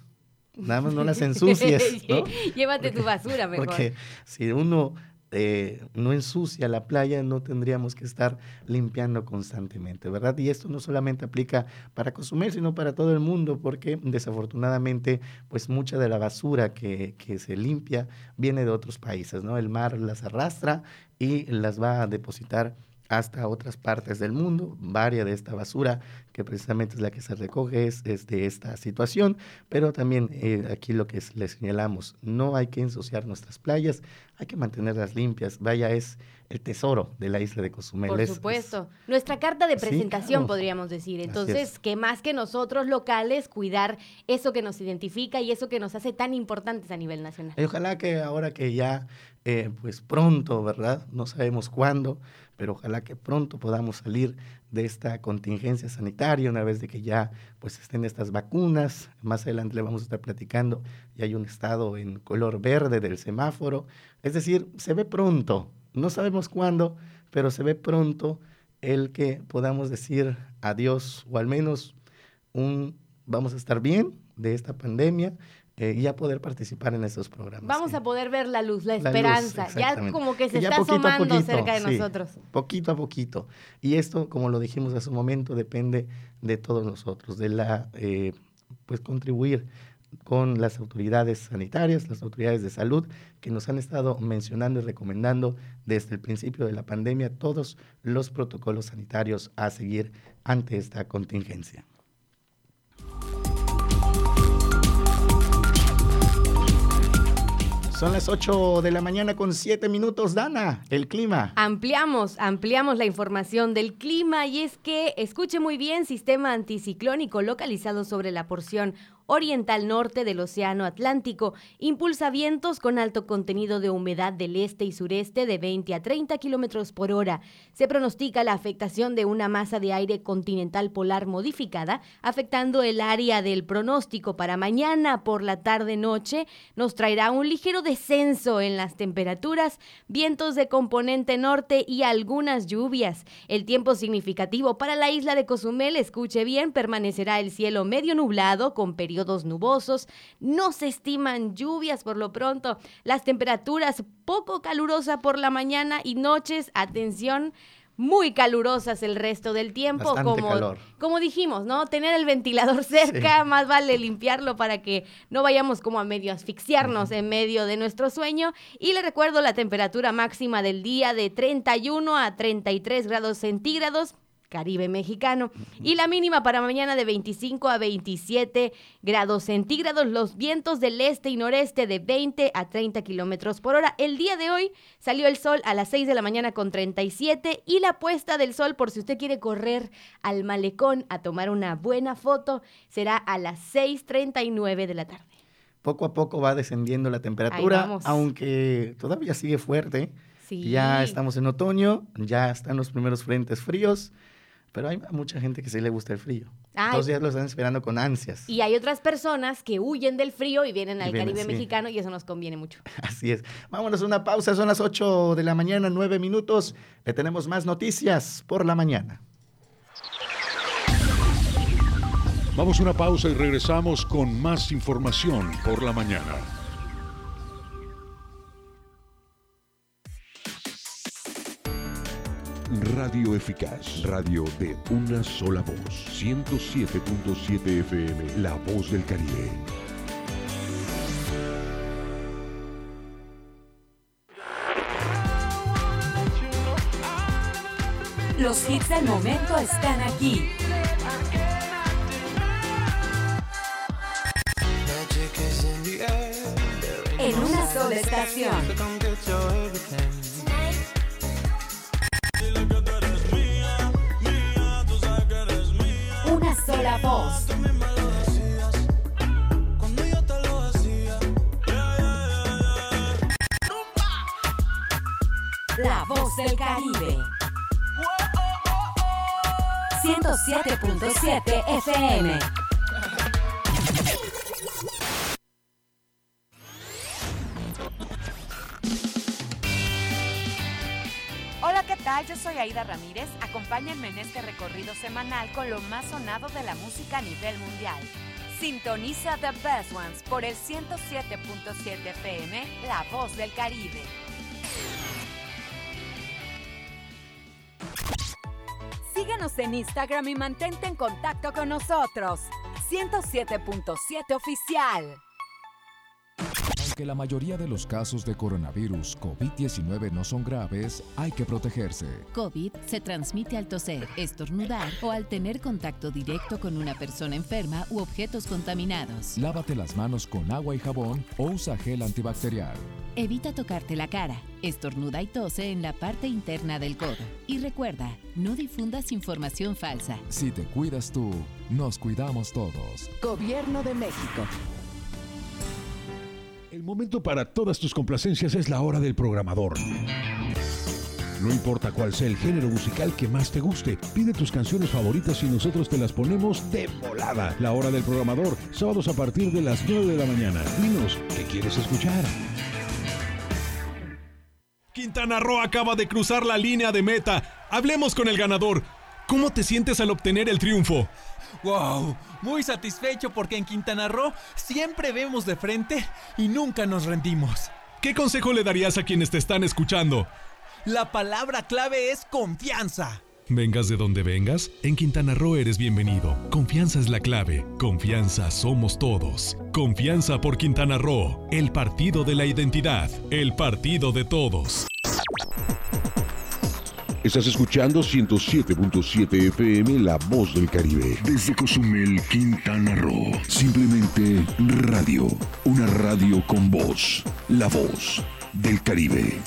nada más no las ensucies, ¿no? Llévate tu basura mejor. Porque si uno eh, no ensucia la playa, no tendríamos que estar limpiando constantemente, ¿verdad? Y esto no solamente aplica para consumir, sino para todo el mundo, porque desafortunadamente, pues mucha de la basura que, que se limpia viene de otros países, ¿no? El mar las arrastra y las va a depositar hasta otras partes del mundo. Varia de esta basura, que precisamente es la que se recoge, es, de esta situación, pero también eh, aquí lo que les señalamos, no hay que ensuciar nuestras playas, hay que mantenerlas limpias. Vaya, es el tesoro de la isla de Cozumel. Por supuesto. Nuestra carta de presentación, podríamos decir. Entonces, que más que nosotros locales, cuidar eso que nos identifica y eso que nos hace tan importantes a nivel nacional. Y ojalá que ahora que ya, eh, pues pronto, ¿verdad? No sabemos cuándo, pero ojalá que pronto podamos salir de esta contingencia sanitaria una vez de que ya pues estén estas vacunas. Más adelante le vamos a estar platicando, ya hay un estado en color verde del semáforo. Es decir, se ve pronto, no sabemos cuándo, pero se ve pronto el que podamos decir adiós o al menos un vamos a estar bien de esta pandemia eh, y a poder participar en esos programas. Vamos a poder ver la luz, la, esperanza, ya como que se está asomando cerca de nosotros. Poquito a poquito. Y esto, como lo dijimos hace un momento, depende de todos nosotros, de la, eh, pues contribuir con las autoridades sanitarias, las autoridades de salud, que nos han estado mencionando y recomendando desde el principio de la pandemia todos los protocolos sanitarios a seguir ante esta contingencia. Son las 8 de la mañana con 7 minutos, Dana, el clima. Ampliamos, ampliamos la información del clima y es que, escuche muy bien, sistema anticiclónico localizado sobre la porción oriental norte del Océano Atlántico. Impulsa vientos con alto contenido de humedad del este y sureste de 20 a 30 kilómetros por hora. Se pronostica la afectación de una masa de aire continental polar modificada, afectando el área del pronóstico para mañana por la tarde-noche. Nos traerá un ligero descenso en las temperaturas, vientos de componente norte y algunas lluvias. El tiempo significativo para la isla de Cozumel, escuche bien, permanecerá el cielo medio nublado con periodos nubosos. No se estiman lluvias por lo pronto. Las temperaturas poco calurosas por la mañana y noches, atención, muy calurosas el resto del tiempo. como, como dijimos, ¿no? Tener el ventilador cerca, más vale limpiarlo para que no vayamos como a medio asfixiarnos en medio de nuestro sueño. Y le recuerdo la temperatura máxima del día de 31 a 33 grados centígrados Caribe mexicano. Y la mínima para mañana de 25 a 27 grados centígrados. Los vientos del este y noreste de 20 a 30 kilómetros por hora. El día de hoy salió el sol a las 6 de la mañana con 37 y la puesta del sol, por si usted quiere correr al malecón a tomar una buena foto, será a las 6:39 de la tarde. Poco a poco va descendiendo la temperatura, aunque todavía sigue fuerte. Ya estamos en otoño, ya están los primeros frentes fríos. Pero hay mucha gente que sí le gusta el frío. Dos días lo están esperando con ansias. Y hay otras personas que huyen del frío y vienen al Caribe mexicano y eso nos conviene mucho. Así es. Vámonos a una pausa. Son las 8 de la mañana, 9 minutos. Le tenemos más noticias por la mañana. Vamos a una pausa y regresamos con más información por la mañana. Radio Eficaz, radio de una sola voz. 107.7 FM, La Voz del Caribe. Los hits del momento están aquí. En una sola estación. Sola voz. La voz del Caribe. 107.7 FM. Soy Aida Ramírez. Acompáñenme en este recorrido semanal con lo más sonado de la música a nivel mundial. Sintoniza The Best Ones por el 107.7 FM, La Voz del Caribe. Síguenos en Instagram y mantente en contacto con nosotros. 107.7 Oficial. Aunque la mayoría de los casos de coronavirus COVID-19 no son graves, hay que protegerse. COVID se transmite al toser, estornudar o al tener contacto directo con una persona enferma u objetos contaminados. Lávate las manos con agua y jabón o usa gel antibacterial. Evita tocarte la cara, estornuda y tose en la parte interna del codo. Y recuerda, no difundas información falsa. Si te cuidas tú, nos cuidamos todos. Gobierno de México. El momento para todas tus complacencias es la hora del programador. No importa cuál sea el género musical que más te guste, pide tus canciones favoritas y nosotros te las ponemos de volada. La hora del programador, sábados a partir de las 9 de la mañana. Dinos, ¿qué quieres escuchar? Quintana Roo acaba de cruzar la línea de meta. Hablemos con el ganador. ¿Cómo te sientes al obtener el triunfo? ¡Wow! Muy satisfecho porque en Quintana Roo siempre vemos de frente y nunca nos rendimos. ¿Qué consejo le darías a quienes te están escuchando? La palabra clave es confianza. Vengas de donde vengas, en Quintana Roo eres bienvenido. Confianza es la clave. Confianza somos todos. Confianza por Quintana Roo, el partido de la identidad, el partido de todos. Estás escuchando 107.7 FM La Voz del Caribe. Desde Cozumel, Quintana Roo. Simplemente radio. Una radio con voz. La Voz del Caribe.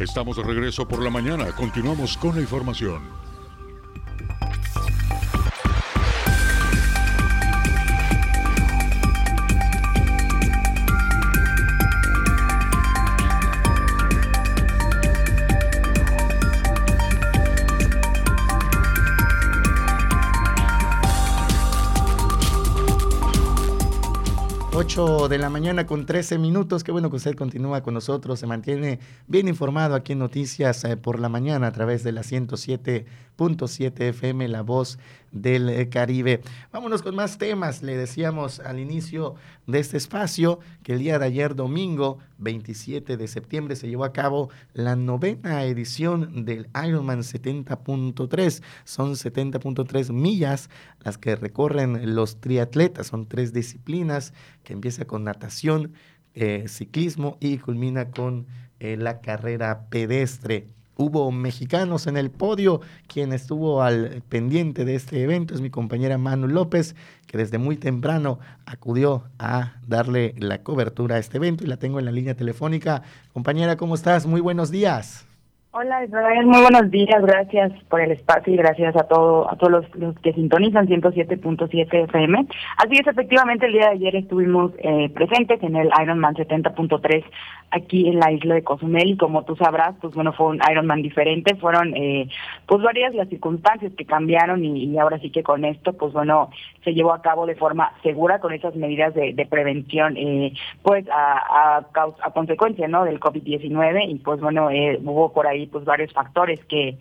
Estamos de regreso por la mañana. Continuamos con la información. 8 de la mañana con 13 minutos. Qué bueno que usted continúa con nosotros, se mantiene bien informado aquí en Noticias eh, por la mañana a través de la 107.7 FM, La Voz del eh, Caribe. Vámonos con más temas. Le decíamos al inicio de este espacio que el día de ayer, domingo 27 de septiembre, se llevó a cabo la novena edición del Ironman 70.3. Son 70.3 millas las que recorren los triatletas. Son tres disciplinas que empieza con natación, eh, ciclismo y culmina con eh, la carrera pedestre. Hubo mexicanos en el podio. Quien estuvo al pendiente de este evento es mi compañera Manu López, que desde muy temprano acudió a darle la cobertura a este evento y la tengo en la línea telefónica. Compañera, ¿cómo estás? Muy buenos días. Hola Israel, muy buenos días, gracias por el espacio y gracias a todo, a todos los, que sintonizan 107.7 FM. Así es, efectivamente el día de ayer estuvimos eh, presentes en el Ironman 70.3 aquí en la isla de Cozumel y como tú sabrás, pues bueno, fue un Ironman diferente, fueron eh, pues varias las circunstancias que cambiaron y, ahora sí que con esto, pues bueno, se llevó a cabo de forma segura con esas medidas de, prevención, eh, pues a, a, consecuencia, ¿no? Del COVID-19 y pues bueno, eh, hubo por ahí pues varios factores que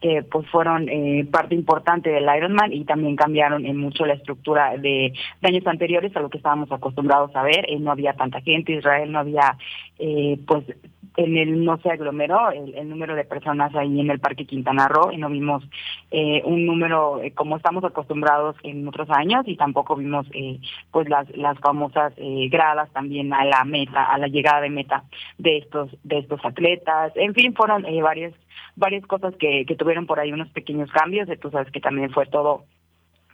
que pues fueron eh, parte importante del Ironman y también cambiaron en mucho la estructura de, años anteriores a lo que estábamos acostumbrados a ver. Eh, no había tanta gente, Israel no había, eh, pues en el no se aglomeró el, número de personas ahí en el Parque Quintana Roo y no vimos un número como estamos acostumbrados en otros años y tampoco vimos pues las las famosas gradas también a la meta a la llegada de meta de estos de estos atletas en fin fueron varios varias cosas que, que tuvieron por ahí unos pequeños cambios, tú sabes que también fue todo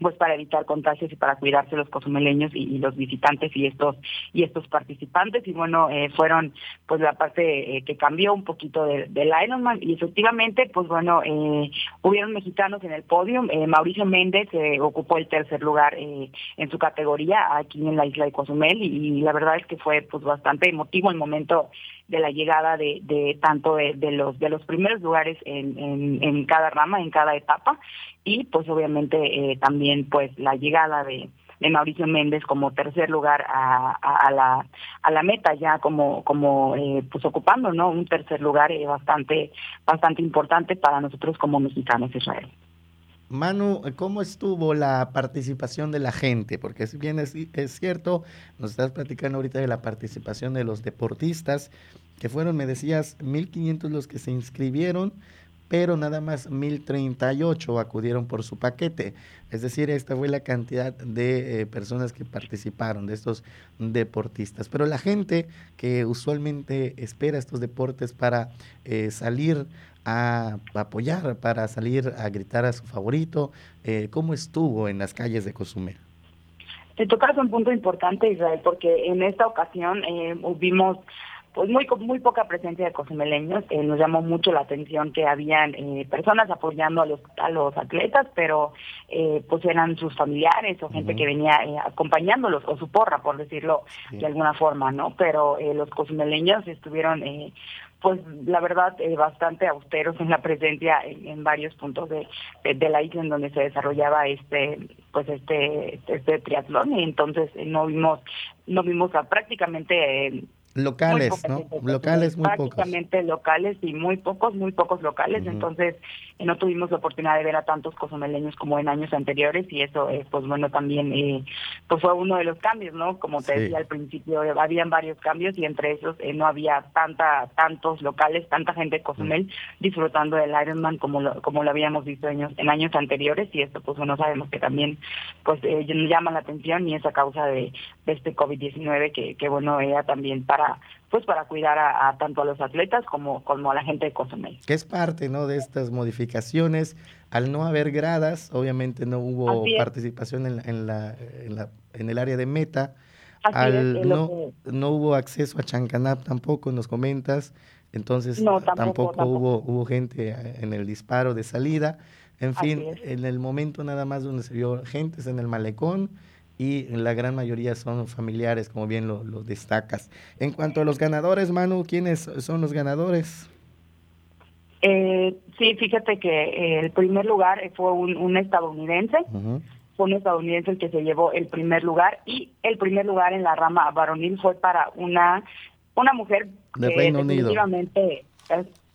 pues para evitar contagios y para cuidarse los cozumeleños y, los visitantes y estos y estos participantes. Y bueno eh, fueron pues la parte eh, que cambió un poquito del Ironman. Y efectivamente pues bueno eh, hubieron mexicanos en el podio. Eh, Mauricio Méndez ocupó el tercer lugar en su categoría aquí en la isla de Cozumel. Y, la verdad es que fue pues bastante emotivo el momento de la llegada de, de tanto de, los de los primeros lugares en, en, en, cada rama, en cada etapa, y pues obviamente eh, también pues la llegada de, de Mauricio Méndez como tercer lugar a, a, la a la meta ya como como eh, pues ocupando no un tercer lugar eh, bastante bastante importante para nosotros como mexicanos Israel. Manu, ¿cómo estuvo la participación de la gente? Porque si bien es, cierto, nos estás platicando ahorita de la participación de los deportistas, que fueron, me decías, 1.500 los que se inscribieron, pero nada más 1.038 acudieron por su paquete. Es decir, esta fue la cantidad de eh, personas que participaron, de estos deportistas. Pero la gente que usualmente espera estos deportes para eh, salir a apoyar, para salir a gritar a su favorito. Eh, ¿Cómo estuvo en las calles de Cozumel? Te tocas un punto importante, Israel, porque en esta ocasión eh, vimos pues muy muy poca presencia de cozumeleños. Eh, nos llamó mucho la atención que habían eh, personas apoyando a los a los atletas, pero eh, pues eran sus familiares o gente que venía acompañándolos o su porra, por decirlo de alguna forma, ¿no? Pero los cozumeleños estuvieron pues la verdad eh, bastante austeros en la presencia en, varios puntos de, de, la isla en donde se desarrollaba este pues este este triatlón. Y entonces no vimos no vimos a prácticamente eh, locales, ¿no? Locales muy pocos. Prácticamente locales y muy pocos, muy pocos locales. Entonces, eh, no tuvimos la oportunidad de ver a tantos cozumeleños como en años anteriores y eso, eh, pues bueno, también eh, pues fue uno de los cambios, ¿no? Como te decía al principio, habían varios cambios y entre esos no había tanta tantos locales, tanta gente de Cozumel disfrutando del Ironman como lo, como lo habíamos visto en años, en años anteriores y esto, pues bueno, sabemos que también pues llama la atención y es a causa de, de este COVID-19 que, que bueno, era también para pues para cuidar a, tanto a los atletas como, como a la gente de Cozumel. Que es parte ¿no? de estas modificaciones. Al no haber gradas, obviamente no hubo participación en, en, la, en, la, en el área de meta. Al, no, no hubo acceso a Chancanap tampoco, nos comentas. Entonces No, tampoco, tampoco, tampoco. Hubo, hubo gente eh, en el disparo de salida. En Así fin, es. en el momento nada más donde se vio gente es en el malecón y la gran mayoría son familiares, como bien lo, lo destacas. En cuanto a los ganadores, Manu, ¿quiénes son los ganadores? Eh, sí, fíjate que eh, el primer lugar fue un, un estadounidense, fue un estadounidense el que se llevó el primer lugar y el primer lugar en la rama varonil fue para una una mujer De Reino Unido. eh,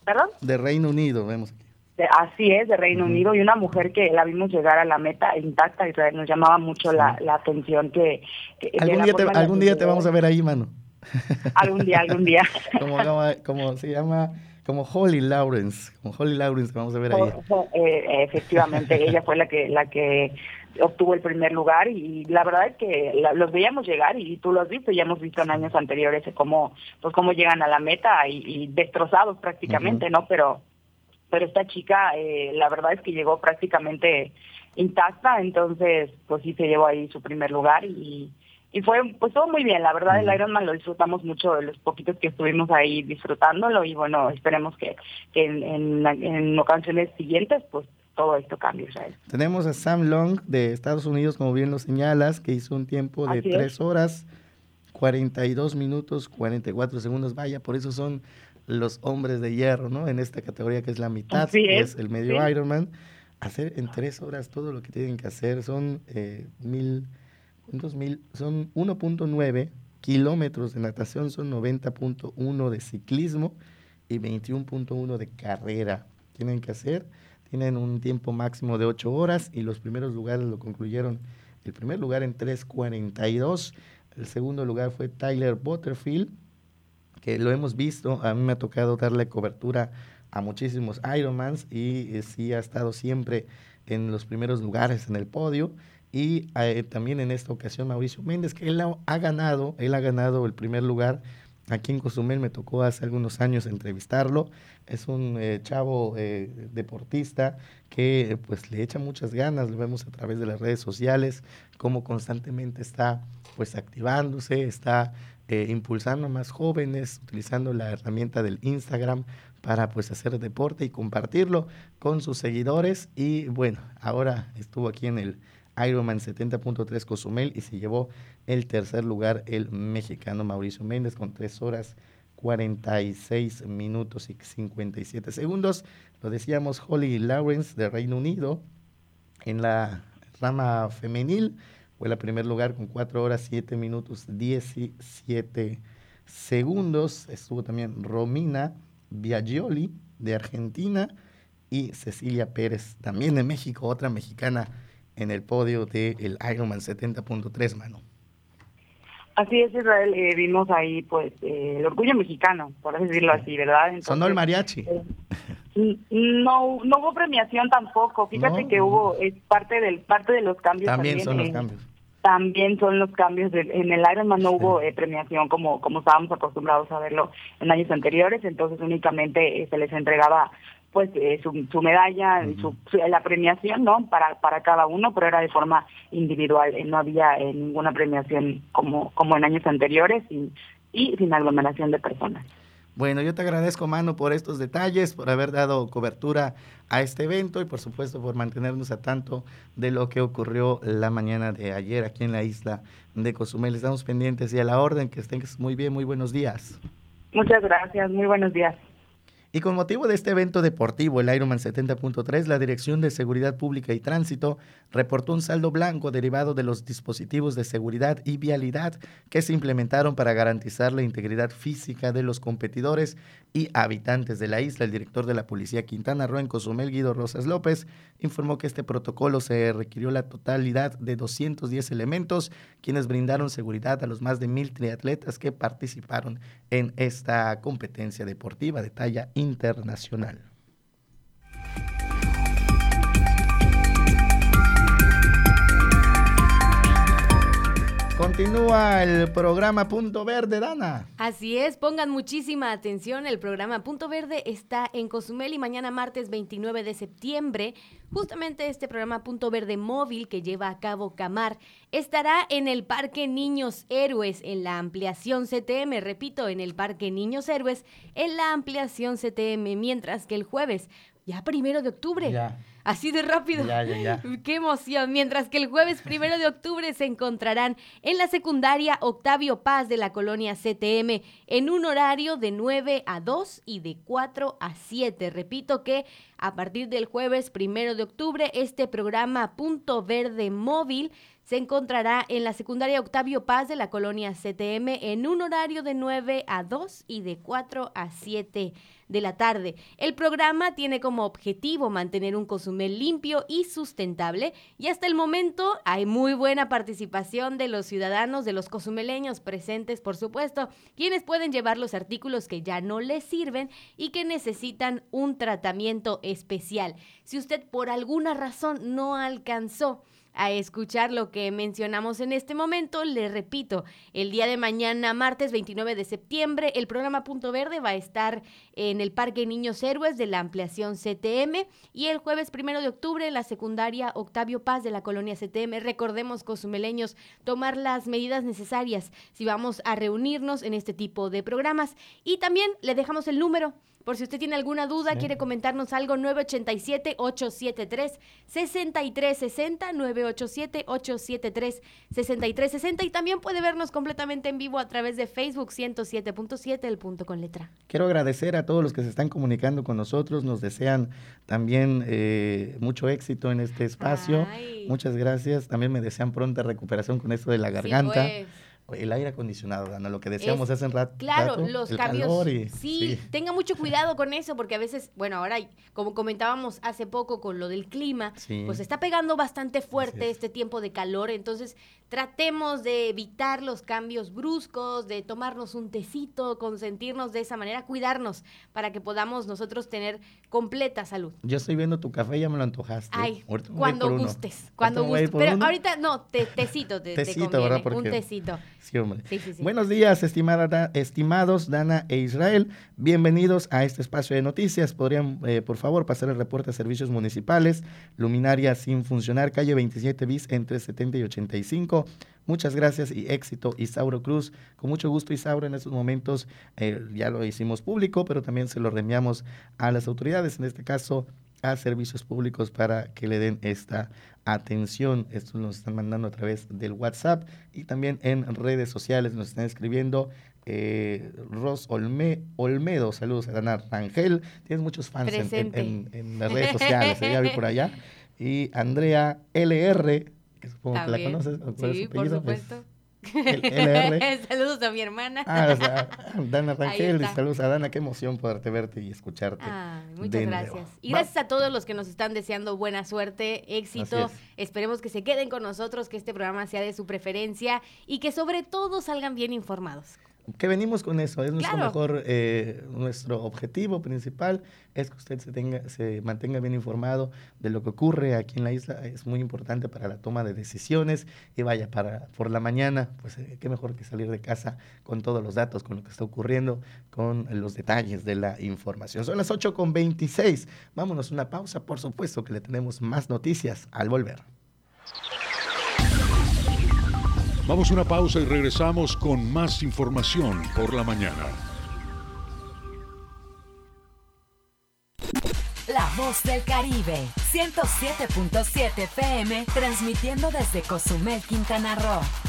¿perdón? De Reino Unido, vemos. De- Así es, de Reino Unido, y una mujer que la vimos llegar a la meta intacta, y nos llamaba mucho la, la atención que... Algún día, te, algún día te vamos a ver ahí, Manu. Algún día, algún día. Como, como, como se llama, como Holly Lawrence. Como Holly Lawrence, vamos a ver ahí. Eh, efectivamente, ella fue la que la que obtuvo el primer lugar y la verdad es que la- los veíamos llegar y tú lo has visto, ya hemos visto en años anteriores cómo pues cómo llegan a la meta y, y destrozados prácticamente, ¿no? Pero pero esta chica eh, la verdad es que llegó prácticamente intacta, entonces pues sí se llevó ahí su primer lugar y y fue pues todo muy bien, la verdad el Ironman lo disfrutamos mucho de los poquitos que estuvimos ahí disfrutándolo y bueno, esperemos que, que en, en, en ocasiones siguientes pues todo esto cambie, Israel. Tenemos a Sam Long de Estados Unidos, como bien lo señalas, que hizo un tiempo de Así es. 3 horas, 42 minutos, 44 segundos. Vaya, por eso son los hombres de hierro, ¿no? En esta categoría que es la mitad, es, es el medio sí. Ironman. Hacer en 3 horas todo lo que tienen que hacer son eh, mil, ¿cuántos mil? Son 1.9 kilómetros de natación, son 90.1 de ciclismo y 21.1 de carrera. Tienen que hacer, tienen un tiempo máximo de 8 horas y los primeros lugares lo concluyeron. El primer lugar en 3.42, el segundo lugar fue Tyler Butterfield, que lo hemos visto, a mí me ha tocado darle cobertura a muchísimos Ironmans y eh, sí ha estado siempre en los primeros lugares en el podio. Y eh, también en esta ocasión Mauricio Méndez, que él ha, ha ganado, él ha ganado el primer lugar. Aquí en Cozumel me tocó hace algunos años entrevistarlo. Es un eh, chavo eh, deportista que eh, pues le echa muchas ganas, lo vemos a través de las redes sociales, cómo constantemente está pues activándose, está impulsando a más jóvenes, utilizando la herramienta del Instagram para pues hacer deporte y compartirlo con sus seguidores. Y bueno, ahora estuvo aquí en el Ironman 70.3 Cozumel y se llevó el tercer lugar el mexicano Mauricio Méndez con 3 horas 46 minutos y 57 segundos. Lo decíamos, Holly Lawrence de Reino Unido en la rama femenil fue la primer lugar con 4 horas 7 minutos 17 segundos. Estuvo también Romina Biagioli de Argentina y Cecilia Pérez también de México, otra mexicana en el podio del Ironman 70.3, mano. Así es, Israel, eh, vimos ahí pues eh, el orgullo mexicano, por así decirlo así, ¿verdad? Entonces, Sonó el mariachi. n- no no hubo premiación tampoco, fíjate No. que hubo es parte del parte de los cambios También son los eh, cambios. También son los cambios del- en el Ironman no hubo eh, premiación como como estábamos acostumbrados a verlo en años anteriores entonces únicamente eh, se les entregaba pues eh, su, su medalla su, su- la premiación no para para cada uno pero era de forma individual no había ninguna premiación como como en años anteriores y y sin aglomeración de personas Bueno, yo te agradezco, Mano, por estos detalles, por haber dado cobertura a este evento y por supuesto por mantenernos a tanto de lo que ocurrió la mañana de ayer aquí en la isla de Cozumel. Estamos pendientes y a la orden, que estén muy bien, muy buenos días. muchas gracias muy buenos días Y con motivo de este evento deportivo, el Ironman 70.3, la Dirección de Seguridad Pública y Tránsito reportó un saldo blanco derivado de los dispositivos de seguridad y vialidad que se implementaron para garantizar la integridad física de los competidores y habitantes de la isla. El director de la Policía Quintana Roo en Cozumel, Guido Rosas López, informó que este protocolo se requirió la totalidad de 210 elementos, quienes brindaron seguridad a los más de mil triatletas que participaron en esta competencia deportiva de talla internacional. Continúa el programa Punto Verde, Dana. Así es, pongan muchísima atención. El programa Punto Verde está en Cozumel y mañana martes 29 de septiembre, justamente este programa Punto Verde móvil que lleva a cabo Camar estará en el Parque Niños Héroes en la ampliación CTM, repito, en el Parque Niños Héroes en la ampliación CTM, mientras que el jueves, ya primero de octubre. Así de rápido. Ya, ya, ya. Qué emoción. Mientras que el jueves primero de octubre se encontrarán en la secundaria Octavio Paz de la colonia CTM en un horario de 9 a 2 y de 4 a 7. Repito que a partir del jueves primero de octubre este programa Punto Verde Móvil se encontrará en la secundaria Octavio Paz de la colonia CTM en un horario de 9 a 2 y de 4 a 7 de la tarde. El programa tiene como objetivo mantener un Cozumel limpio y sustentable y hasta el momento hay muy buena participación de los ciudadanos, de los cozumeleños presentes, por supuesto, quienes pueden llevar los artículos que ya no les sirven y que necesitan un tratamiento especial. Si usted por alguna razón no alcanzó a escuchar lo que mencionamos en este momento. Le repito, el día de mañana, martes 29 de septiembre, el programa Punto Verde va a estar en el Parque Niños Héroes de la ampliación CTM y el jueves primero de octubre en la secundaria Octavio Paz de la colonia CTM. Recordemos, cozumeleños, tomar las medidas necesarias si vamos a reunirnos en este tipo de programas. Y también le dejamos el número por si usted tiene alguna duda, quiere comentarnos algo, 987-873-6360, 987-873-6360 y también puede vernos completamente en vivo a través de Facebook 107.7, el punto con letra. Quiero agradecer a todos los que se están comunicando con nosotros, nos desean también eh, mucho éxito en este espacio. Muchas gracias, también me desean pronta recuperación con esto de la garganta. pues. El aire acondicionado, Dana, lo que decíamos hace un rato. Claro, los cambios. y- sí, tenga mucho cuidado con eso, porque a veces, bueno, ahora, como comentábamos hace poco con lo del clima, Sí. pues está pegando bastante fuerte este tiempo de calor. Entonces, tratemos de evitar los cambios bruscos, de tomarnos un tecito, consentirnos de esa manera, cuidarnos para que podamos nosotros tener completa salud. Yo estoy viendo tu café, ya me lo antojaste. Ay, Ahorita cuando gustes, cuando gustes. Pero uno. ahorita no, te- tecito te, te Tecito, conviene, ¿verdad? un tecito. Sí, hombre. Sí, sí, sí. Buenos días, estimada Da- estimados Dana e Israel. Bienvenidos a este espacio de noticias. Podrían, eh, por favor, pasar el reporte a servicios municipales. Luminaria sin funcionar, calle 27 bis entre 70 y 85. Muchas gracias y éxito, Isauro Cruz. Con mucho gusto, Isauro, en estos momentos eh, ya lo hicimos público, pero también se lo reenviamos a las autoridades, en este caso a servicios públicos para que le den esta atención. Esto nos están mandando a través del WhatsApp y también en redes sociales nos están escribiendo. Eh, Ros Olme, Olmedo, saludos a Dana Rangel. Tienes muchos fans en, en- Presente. en- en las redes sociales, eh, ya vi por allá. Y Andrea LR, que supongo que la También. conoces. ¿o cuál es Sí, por? Pues, supuesto. el LR. Saludos a mi hermana. Ah, o sea, Dana Rangel, saludos a Dana, qué emoción poderte verte y escucharte. Muchas gracias. nuevo. Y gracias a todos los que nos están deseando buena suerte, éxito. Esperemos que se queden con nosotros, que este programa sea de su preferencia y que sobre todo salgan bien informados. Que venimos con eso, es nuestro Claro. mejor, eh, nuestro objetivo principal es que usted se tenga, se mantenga bien informado de lo que ocurre aquí en la isla, es muy importante para la toma de decisiones y vaya, para por la mañana, pues eh, qué mejor que salir de casa con todos los datos, con lo que está ocurriendo, con los detalles de la información. Son las 8 con 26, vámonos a una pausa, por supuesto que le tenemos más noticias al volver. Vamos a una pausa y regresamos con más información por la mañana. La voz del Caribe, 107.7 FM, transmitiendo desde Cozumel, Quintana Roo.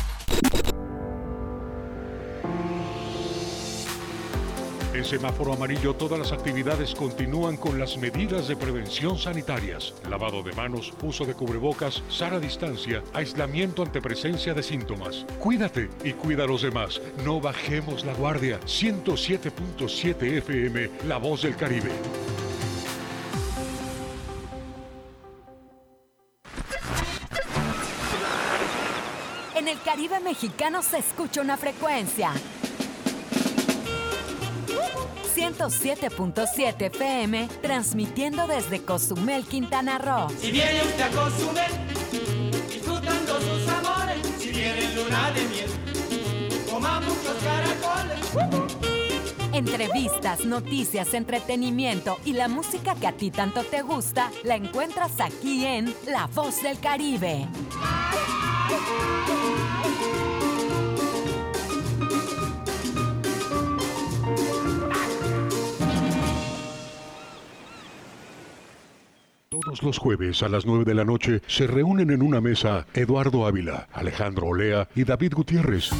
En semáforo amarillo todas las actividades continúan con las medidas de prevención sanitarias. Lavado de manos, uso de cubrebocas, sana distancia, aislamiento ante presencia de síntomas. Cuídate y cuida a los demás. No bajemos la guardia. 107.7 FM, La Voz del Caribe. En el Caribe mexicano se escucha una frecuencia. 107.7 FM, transmitiendo desde Cozumel, Quintana Roo. Si viene usted a Cozumel, disfrutando sus amores, si viene en luna de miel, coma muchos caracoles. Entrevistas, noticias, entretenimiento y la música que a ti tanto te gusta la encuentras aquí en La Voz del Caribe. Todos los jueves a las 9 de la noche se reúnen en una mesa Eduardo Ávila, Alejandro Olea y David Gutiérrez.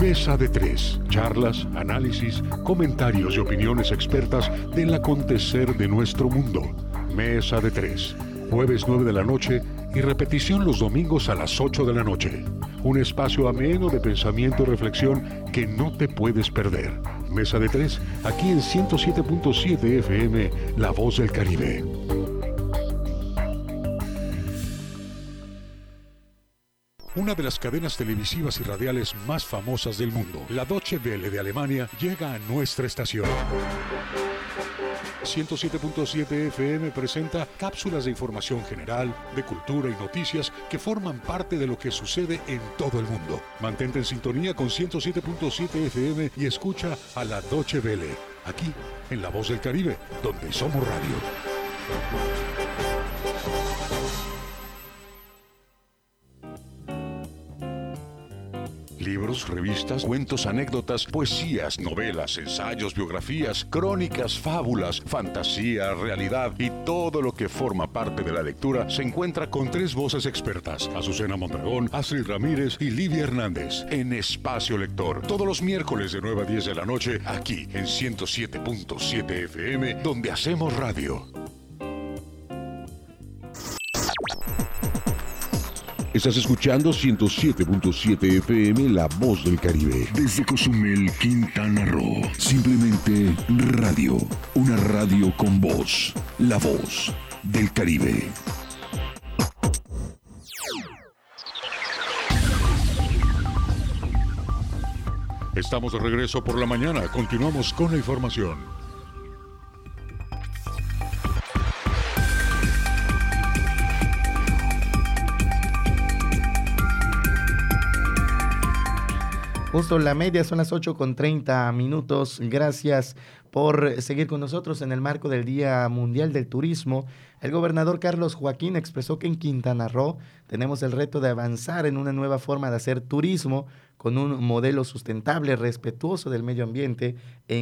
Mesa de tres. Charlas, análisis, comentarios y opiniones expertas del acontecer de nuestro mundo. Mesa de tres. Jueves 9 de la noche y repetición los domingos a las 8 de la noche. Un espacio ameno de pensamiento y reflexión que no te puedes perder. Mesa de tres, aquí en 107.7 FM, La Voz del Caribe. Una de las cadenas televisivas y radiales más famosas del mundo, la Deutsche Welle de Alemania, llega a nuestra estación. 107.7 FM presenta cápsulas de información general, de cultura y noticias que forman parte de lo que sucede en todo el mundo. Mantente en sintonía con 107.7 FM y escucha a la Deutsche Welle, aquí en La Voz del Caribe, donde somos radio. Libros, revistas, cuentos, anécdotas, poesías, novelas, ensayos, biografías, crónicas, fábulas, fantasía, realidad y todo lo que forma parte de la lectura se encuentra con tres voces expertas: Azucena Mondragón, Astrid Ramírez y Livia Hernández en Espacio Lector. Todos los miércoles de 9 a 10 de la noche, aquí en 107.7 FM, donde hacemos radio. Estás escuchando 107.7 FM La Voz del Caribe. Desde Cozumel, Quintana Roo. Simplemente radio. Una radio con voz. La Voz del Caribe. Estamos de regreso por la mañana. Continuamos con la información. Justo la media son las 8 con 30 minutos. Gracias por seguir con nosotros en el marco del Día Mundial del Turismo. El gobernador Carlos Joaquín expresó que en Quintana Roo tenemos el reto de avanzar en una nueva forma de hacer turismo con un modelo sustentable, respetuoso del medio ambiente e,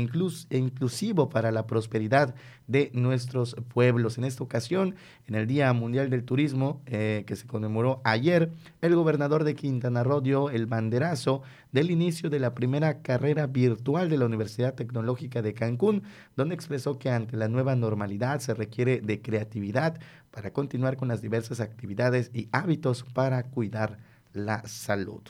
e, inclusivo para la prosperidad de nuestros pueblos. En esta ocasión, en el Día Mundial del Turismo, eh, que se conmemoró ayer, el gobernador de Quintana Roo dio el banderazo del inicio de la primera carrera virtual de la Universidad Tecnológica de Cancún, donde expresó que ante la nueva normalidad se requiere de creatividad para continuar con las diversas actividades y hábitos para cuidar la salud.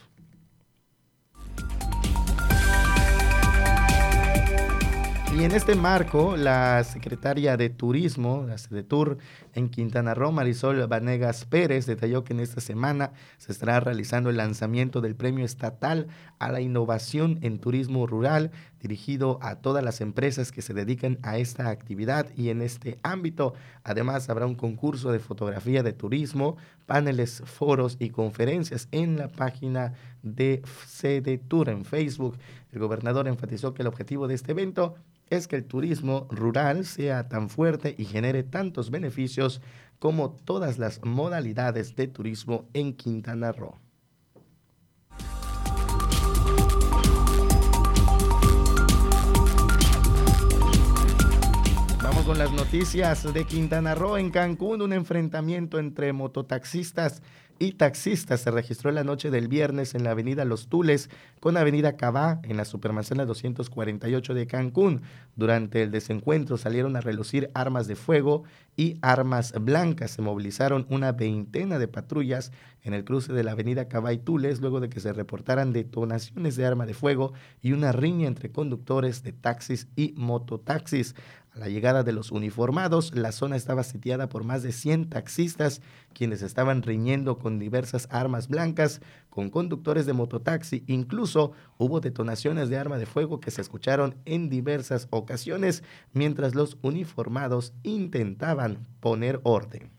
Y en este marco, la secretaria de Turismo, la Tour en Quintana Roo, Marisol Vanegas Pérez, detalló que en esta semana se estará realizando el lanzamiento del Premio Estatal a la Innovación en Turismo Rural, dirigido a todas las empresas que se dedican a esta actividad y en este ámbito. Además, habrá un concurso de fotografía de turismo, paneles, foros y conferencias en la página de CD Tour en Facebook. El gobernador enfatizó que el objetivo de este evento es que el turismo rural sea tan fuerte y genere tantos beneficios como todas las modalidades de turismo en Quintana Roo. Con las noticias de Quintana Roo. En Cancún, un enfrentamiento entre mototaxistas y taxistas se registró la noche del viernes en la avenida Los Tules con avenida Cabá en la supermanzana 248 de Cancún. Durante el desencuentro salieron a relucir armas de fuego y armas blancas. Se movilizaron una veintena de patrullas en el cruce de la avenida Cabá y Tules luego de que se reportaran detonaciones de arma de fuego y una riña entre conductores de taxis y mototaxis. La llegada de los uniformados, la zona estaba sitiada por más de 100 taxistas, quienes estaban riñendo con diversas armas blancas, con conductores de mototaxi. Incluso hubo detonaciones de arma de fuego que se escucharon en diversas ocasiones mientras los uniformados intentaban poner orden.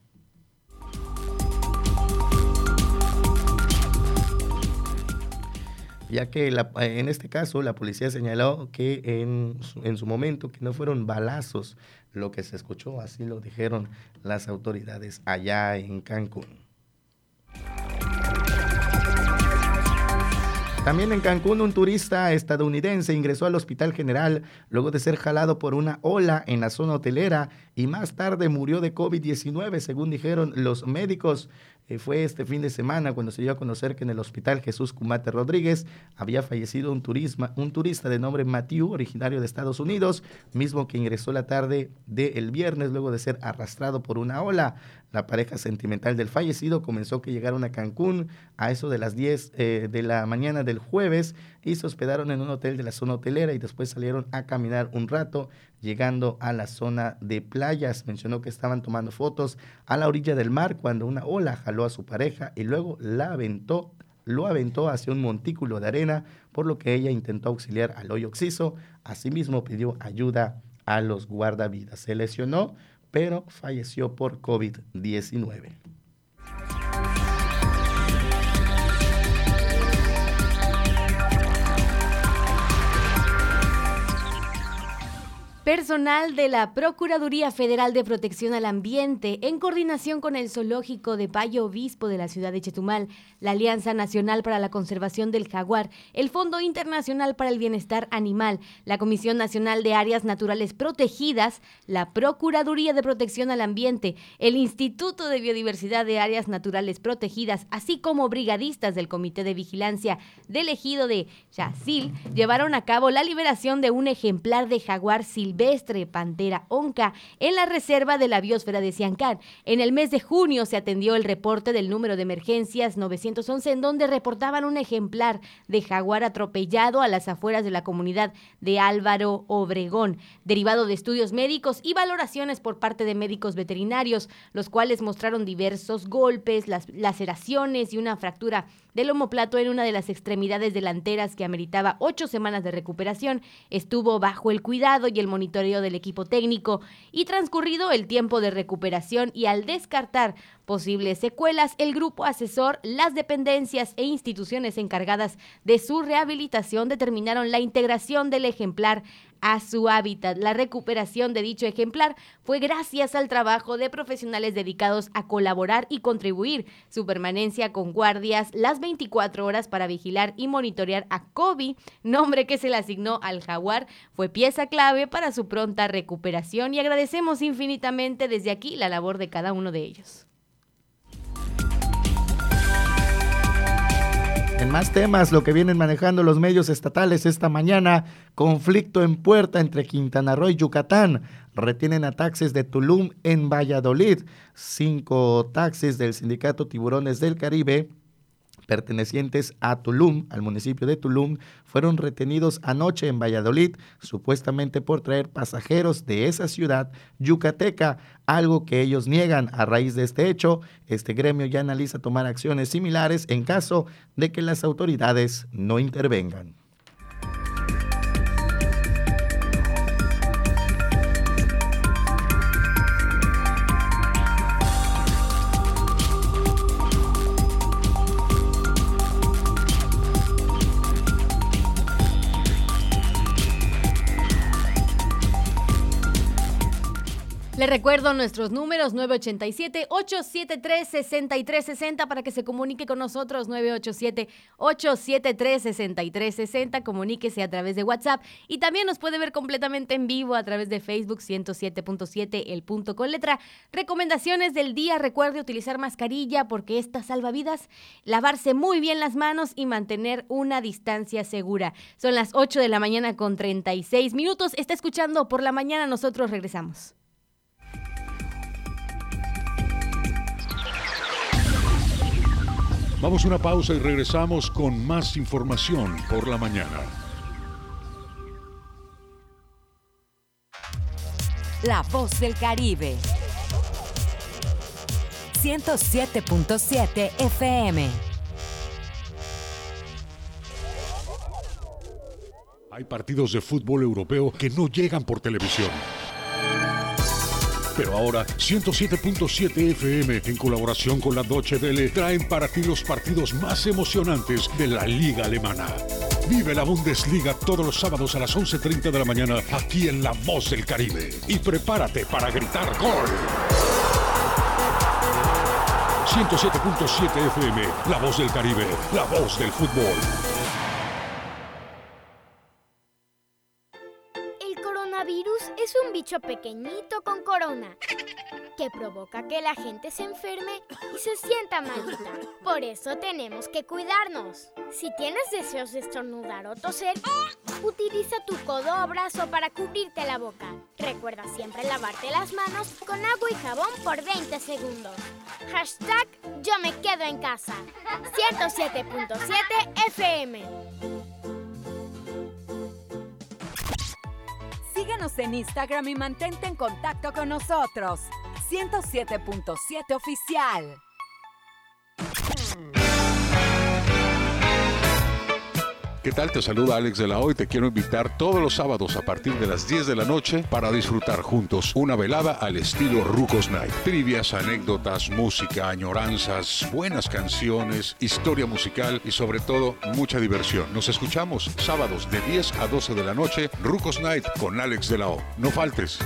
Ya que en este caso la policía señaló que en en su momento que no fueron balazos lo que se escuchó, así lo dijeron las autoridades allá en Cancún. También en Cancún, un turista estadounidense ingresó al Hospital General luego de ser jalado por una ola en la zona hotelera y más tarde murió de COVID-19, según dijeron los médicos. Eh, fue este fin de semana cuando se dio a conocer que en el Hospital Jesús Cumate Rodríguez había fallecido un, un turista de nombre Matthew, originario de Estados Unidos, mismo que ingresó la tarde del viernes luego de ser arrastrado por una ola. La pareja sentimental del fallecido comenzó que llegaron a Cancún a eso de las 10 eh, de la mañana del jueves y se hospedaron en un hotel de la zona hotelera y después salieron a caminar un rato llegando a la zona de playas. Mencionó que estaban tomando fotos a la orilla del mar cuando una ola jaló a su pareja y luego la aventó lo aventó hacia un montículo de arena, por lo que ella intentó auxiliar al hoyo oxiso. Asimismo pidió ayuda a los guardavidas. Se lesionó, pero falleció por COVID-19. Personal de la Procuraduría Federal de Protección al Ambiente, en coordinación con el Zoológico de Payo Obispo de la ciudad de Chetumal, la Alianza Nacional para la Conservación del Jaguar, el Fondo Internacional para el Bienestar Animal, la Comisión Nacional de Áreas Naturales Protegidas, la Procuraduría de Protección al Ambiente, el Instituto de Biodiversidad de Áreas Naturales Protegidas, así como brigadistas del Comité de Vigilancia del Ejido de Chacil, llevaron a cabo la liberación de un ejemplar de jaguar silvestre silvestre pantera onca en la reserva de la biosfera de Siancán. En el mes de junio se atendió el reporte del número de emergencias 911 en donde reportaban un ejemplar de jaguar atropellado a las afueras de la comunidad de Álvaro Obregón, derivado de estudios médicos y valoraciones por parte de médicos veterinarios, los cuales mostraron diversos golpes, las laceraciones y una fractura del homoplato en una de las extremidades delanteras que ameritaba ocho semanas de recuperación, estuvo bajo el cuidado y el monitoreo del equipo técnico y transcurrido el tiempo de recuperación y al descartar posibles secuelas, el grupo asesor, las dependencias e instituciones encargadas de su rehabilitación determinaron la integración del ejemplar a su hábitat. La recuperación de dicho ejemplar fue gracias al trabajo de profesionales dedicados a colaborar y contribuir su permanencia con guardias las 24 horas para vigilar y monitorear a Kobe, nombre que se le asignó al jaguar, fue pieza clave para su pronta recuperación y agradecemos infinitamente desde aquí la labor de cada uno de ellos. En más temas, lo que vienen manejando los medios estatales esta mañana, conflicto en puerta entre Quintana Roo y Yucatán. Retienen a taxis de Tulum en Valladolid. Cinco taxis del sindicato Tiburones del Caribe pertenecientes a Tulum, al municipio de Tulum, fueron retenidos anoche en Valladolid, supuestamente por traer pasajeros de esa ciudad yucateca, algo que ellos niegan. A raíz de este hecho, este gremio ya analiza tomar acciones similares en caso de que las autoridades no intervengan. Le recuerdo nuestros números 987-873-6360 para que se comunique con nosotros 987-873-6360. Comuníquese a través de WhatsApp y también nos puede ver completamente en vivo a través de Facebook 107.7 El Punto con Letra. Recomendaciones del día. Recuerde utilizar mascarilla porque esta salva vidas. Lavarse muy bien las manos y mantener una distancia segura. Son las 8 de la mañana con 36 minutos. Está escuchando por la mañana. Nosotros regresamos. Vamos a una pausa y regresamos con más información por la mañana. La voz del Caribe. 107.7 FM. Hay partidos de fútbol europeo que no llegan por televisión. Pero ahora 107.7 FM en colaboración con la Deutsche Welle traen para ti los partidos más emocionantes de la liga alemana. Vive la Bundesliga todos los sábados a las 11.30 de la mañana aquí en La Voz del Caribe. Y prepárate para gritar gol. 107.7 FM, La Voz del Caribe, la voz del fútbol. Bicho pequeñito con corona que provoca que la gente se enferme y se sienta malita. Por eso tenemos que cuidarnos. Si tienes deseos de estornudar o toser, utiliza tu codo o brazo para cubrirte la boca. Recuerda siempre lavarte las manos con agua y jabón por 20 segundos. Hashtag yo me quedo en casa. 107.7 FM. Síguenos en Instagram y mantente en contacto con nosotros. 107.7 oficial. ¿Qué tal? Te saluda Alex de la Hoy. Te quiero invitar todos los sábados a partir de las 10 de la noche para disfrutar juntos una velada al estilo Rucos Night. Trivias, anécdotas, música, añoranzas, buenas canciones, historia musical y sobre todo mucha diversión. Nos escuchamos sábados de 10 a 12 de la noche, Rucos Night con Alex de la O. No faltes.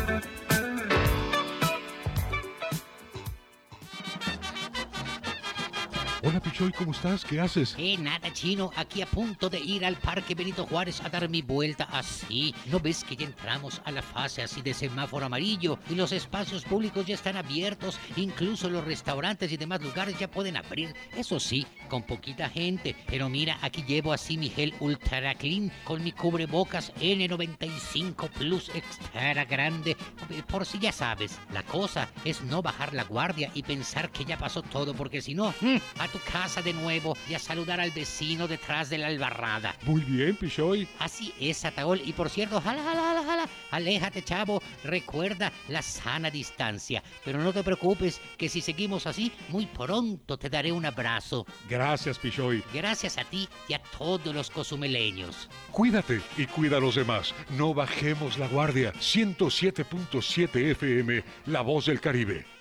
Hola Pichoy, ¿cómo estás? ¿Qué haces? Eh, nada, chino. Aquí a punto de ir al Parque Benito Juárez a dar mi vuelta así. ¿No ves que ya entramos a la fase así de semáforo amarillo? Y los espacios públicos ya están abiertos. Incluso los restaurantes y demás lugares ya pueden abrir. Eso sí, con poquita gente. Pero mira, aquí llevo así mi gel Ultra Clean con mi cubrebocas N95 Plus Extra Grande. Por si ya sabes, la cosa es no bajar la guardia y pensar que ya pasó todo, porque si no, mm, tu casa de nuevo y a saludar al vecino detrás de la albarrada. Muy bien, Pichoy. Así es, Ataol. Y por cierto, jala, jala, jala, jala. Aléjate, chavo. Recuerda la sana distancia. Pero no te preocupes, que si seguimos así, muy pronto te daré un abrazo. Gracias, Pichoy. Gracias a ti y a todos los cozumeleños. Cuídate y cuida a los demás. No bajemos la guardia. 107.7 FM, La Voz del Caribe.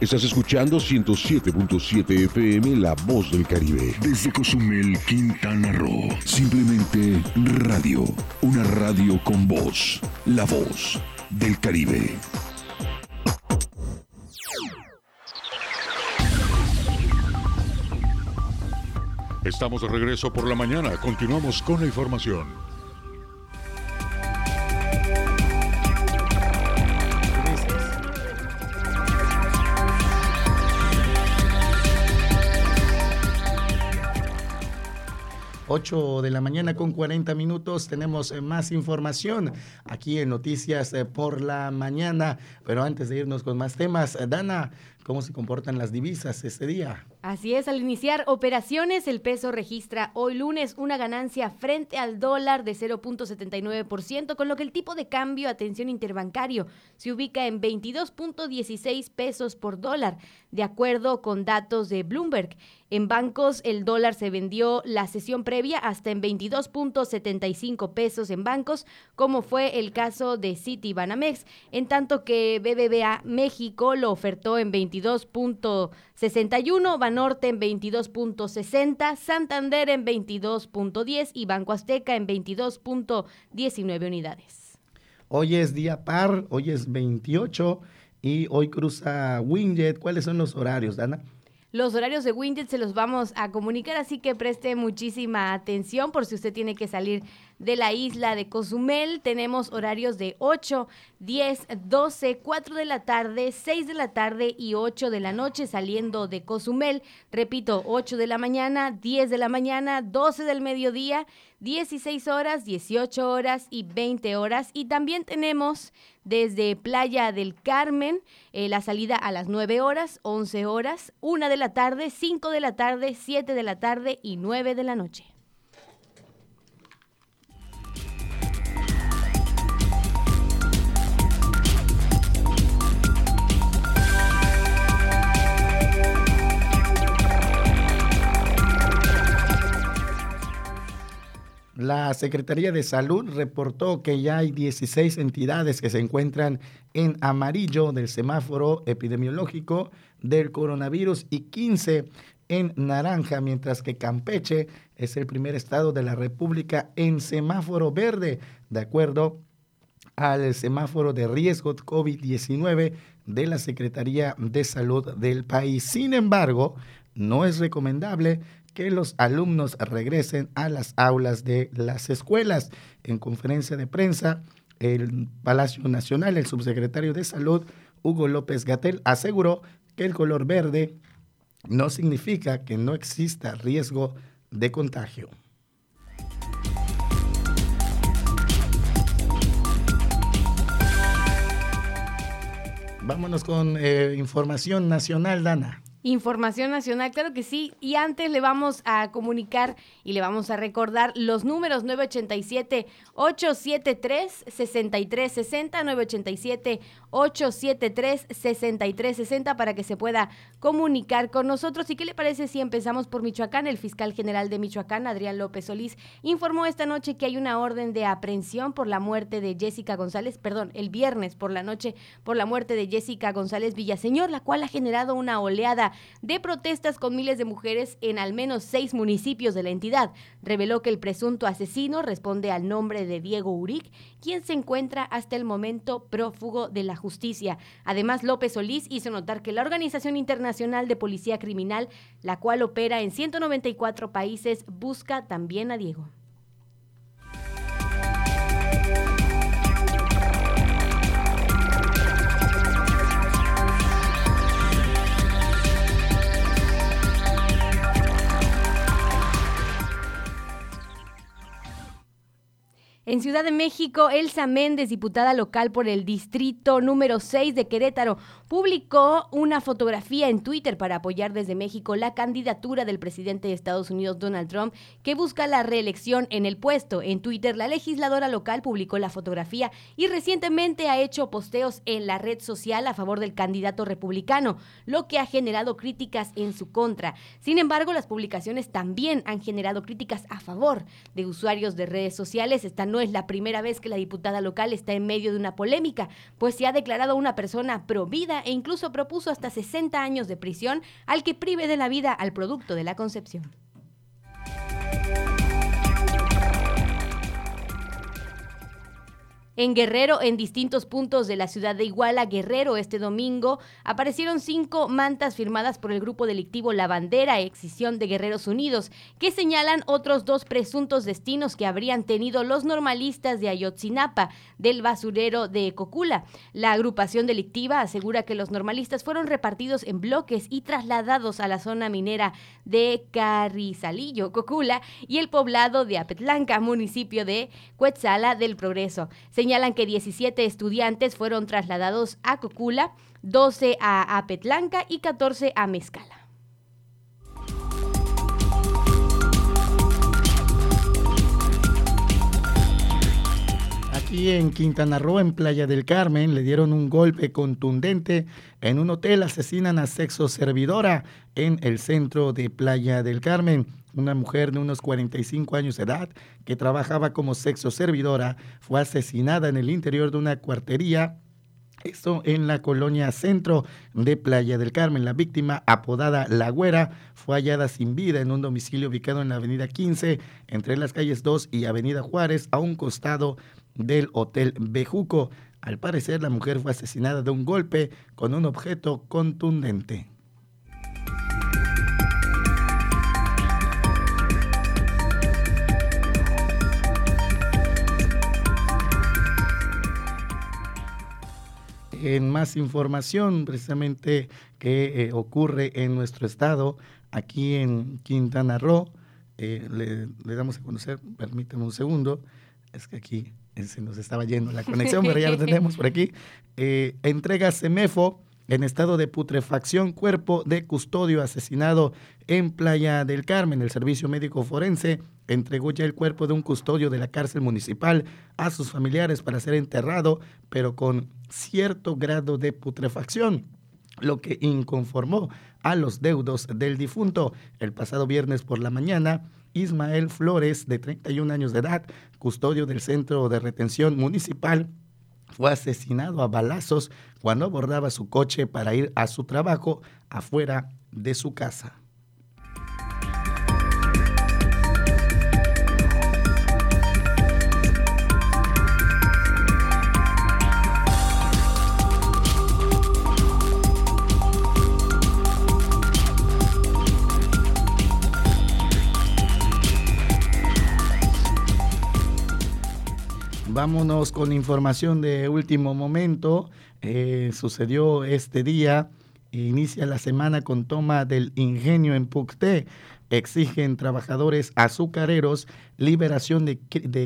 Estás escuchando 107.7 FM La Voz del Caribe. Desde Cozumel, Quintana Roo. Simplemente radio. Una radio con voz. La Voz del Caribe. Estamos de regreso por la mañana. Continuamos con la información. Ocho de la mañana con 40 minutos tenemos eh, más información aquí en Noticias eh, por la mañana. Pero antes de irnos con más temas, Dana, ¿cómo se comportan las divisas este día? Así es, al iniciar operaciones, el peso registra hoy lunes una ganancia frente al dólar de 0.79%, con lo que el tipo de cambio, atención interbancario, se ubica en 22.16 pesos por dólar, de acuerdo con datos de Bloomberg. En bancos, el dólar se vendió la sesión previa hasta en 22.75 pesos en bancos, como fue el caso de City Banamex, en tanto que BBVA México lo ofertó en 22.61, Banorte en 22.60, Santander en 22.10 y Banco Azteca en 22.19 unidades. Hoy es día par, hoy es 28 y hoy cruza Winjet. ¿Cuáles son los horarios, Dana? Los horarios de Winjet se los vamos a comunicar, así que preste muchísima atención por si usted tiene que salir de la isla de Cozumel. Tenemos horarios de 8, 10, 12, 4 de la tarde, 6 de la tarde y 8 de la noche saliendo de Cozumel. Repito, 8 de la mañana, 10 de la mañana, 12 del mediodía, 16 horas, 18 horas y 20 horas. Y también tenemos desde Playa del Carmen eh, la salida a las 9 horas, 11 horas, 1 de la tarde, 5 de la tarde, 7 de la tarde y 9 de la noche. La Secretaría de Salud reportó que ya hay 16 entidades que se encuentran en amarillo del semáforo epidemiológico del coronavirus y 15 en naranja, mientras que Campeche es el primer estado de la República en semáforo verde, de acuerdo al semáforo de riesgo COVID-19 de la Secretaría de Salud del país. Sin embargo, no es recomendable que los alumnos regresen a las aulas de las escuelas. En conferencia de prensa, el Palacio Nacional, el subsecretario de Salud, Hugo López Gatel, aseguró que el color verde no significa que no exista riesgo de contagio. Vámonos con eh, información nacional, Dana. Información nacional, claro que sí. Y antes le vamos a comunicar y le vamos a recordar los números 987-873-6360, 987-873-6360 para que se pueda comunicar con nosotros. ¿Y qué le parece si empezamos por Michoacán? El fiscal general de Michoacán, Adrián López Solís, informó esta noche que hay una orden de aprehensión por la muerte de Jessica González, perdón, el viernes por la noche por la muerte de Jessica González Villaseñor, la cual ha generado una oleada de protestas con miles de mujeres en al menos seis municipios de la entidad. Reveló que el presunto asesino responde al nombre de Diego Uric, quien se encuentra hasta el momento prófugo de la justicia. Además, López Solís hizo notar que la Organización Internacional de Policía Criminal, la cual opera en 194 países, busca también a Diego. En Ciudad de México, Elsa Méndez, diputada local por el distrito número 6 de Querétaro, publicó una fotografía en Twitter para apoyar desde México la candidatura del presidente de Estados Unidos, Donald Trump, que busca la reelección en el puesto. En Twitter, la legisladora local publicó la fotografía y recientemente ha hecho posteos en la red social a favor del candidato republicano, lo que ha generado críticas en su contra. Sin embargo, las publicaciones también han generado críticas a favor de usuarios de redes sociales. Están no es la primera vez que la diputada local está en medio de una polémica, pues se ha declarado una persona provida e incluso propuso hasta 60 años de prisión al que prive de la vida al producto de la concepción. En Guerrero, en distintos puntos de la ciudad de Iguala, Guerrero, este domingo, aparecieron cinco mantas firmadas por el grupo delictivo La Bandera, excisión de Guerreros Unidos, que señalan otros dos presuntos destinos que habrían tenido los normalistas de Ayotzinapa, del basurero de Cocula. La agrupación delictiva asegura que los normalistas fueron repartidos en bloques y trasladados a la zona minera de Carrizalillo, Cocula, y el poblado de Apetlanca, municipio de Cuetzala del Progreso señalan que 17 estudiantes fueron trasladados a Cocula, 12 a Apetlanca y 14 a Mezcala. Aquí en Quintana Roo, en Playa del Carmen, le dieron un golpe contundente en un hotel, asesinan a sexo servidora en el centro de Playa del Carmen una mujer de unos 45 años de edad que trabajaba como sexo servidora, fue asesinada en el interior de una cuartería esto en la colonia centro de Playa del Carmen. La víctima, apodada La Güera, fue hallada sin vida en un domicilio ubicado en la avenida 15, entre las calles 2 y avenida Juárez, a un costado del Hotel Bejuco. Al parecer, la mujer fue asesinada de un golpe con un objeto contundente. en más información precisamente que eh, ocurre en nuestro estado, aquí en Quintana Roo. Eh, le, damos a conocer, permítame un segundo, es que aquí se nos estaba yendo la conexión, pero ya lo tenemos por aquí. entrega Semefo en estado de putrefacción, cuerpo de custodio asesinado en Playa del Carmen. El Servicio Médico Forense entregó ya el cuerpo de un custodio de la cárcel municipal a sus familiares para ser enterrado, pero con cierto grado de putrefacción lo que inconformó a los deudos del difunto. El pasado viernes por la mañana, Ismael Flores, de 31 años de edad, custodio del Centro de Retención Municipal, fue asesinado a balazos cuando abordaba su coche para ir a su trabajo afuera de su casa. Vámonos con información de último momento. Eh, sucedió este día. Inicia la semana con toma del ingenio en Pucté. Exigen trabajadores azucareros liberación de,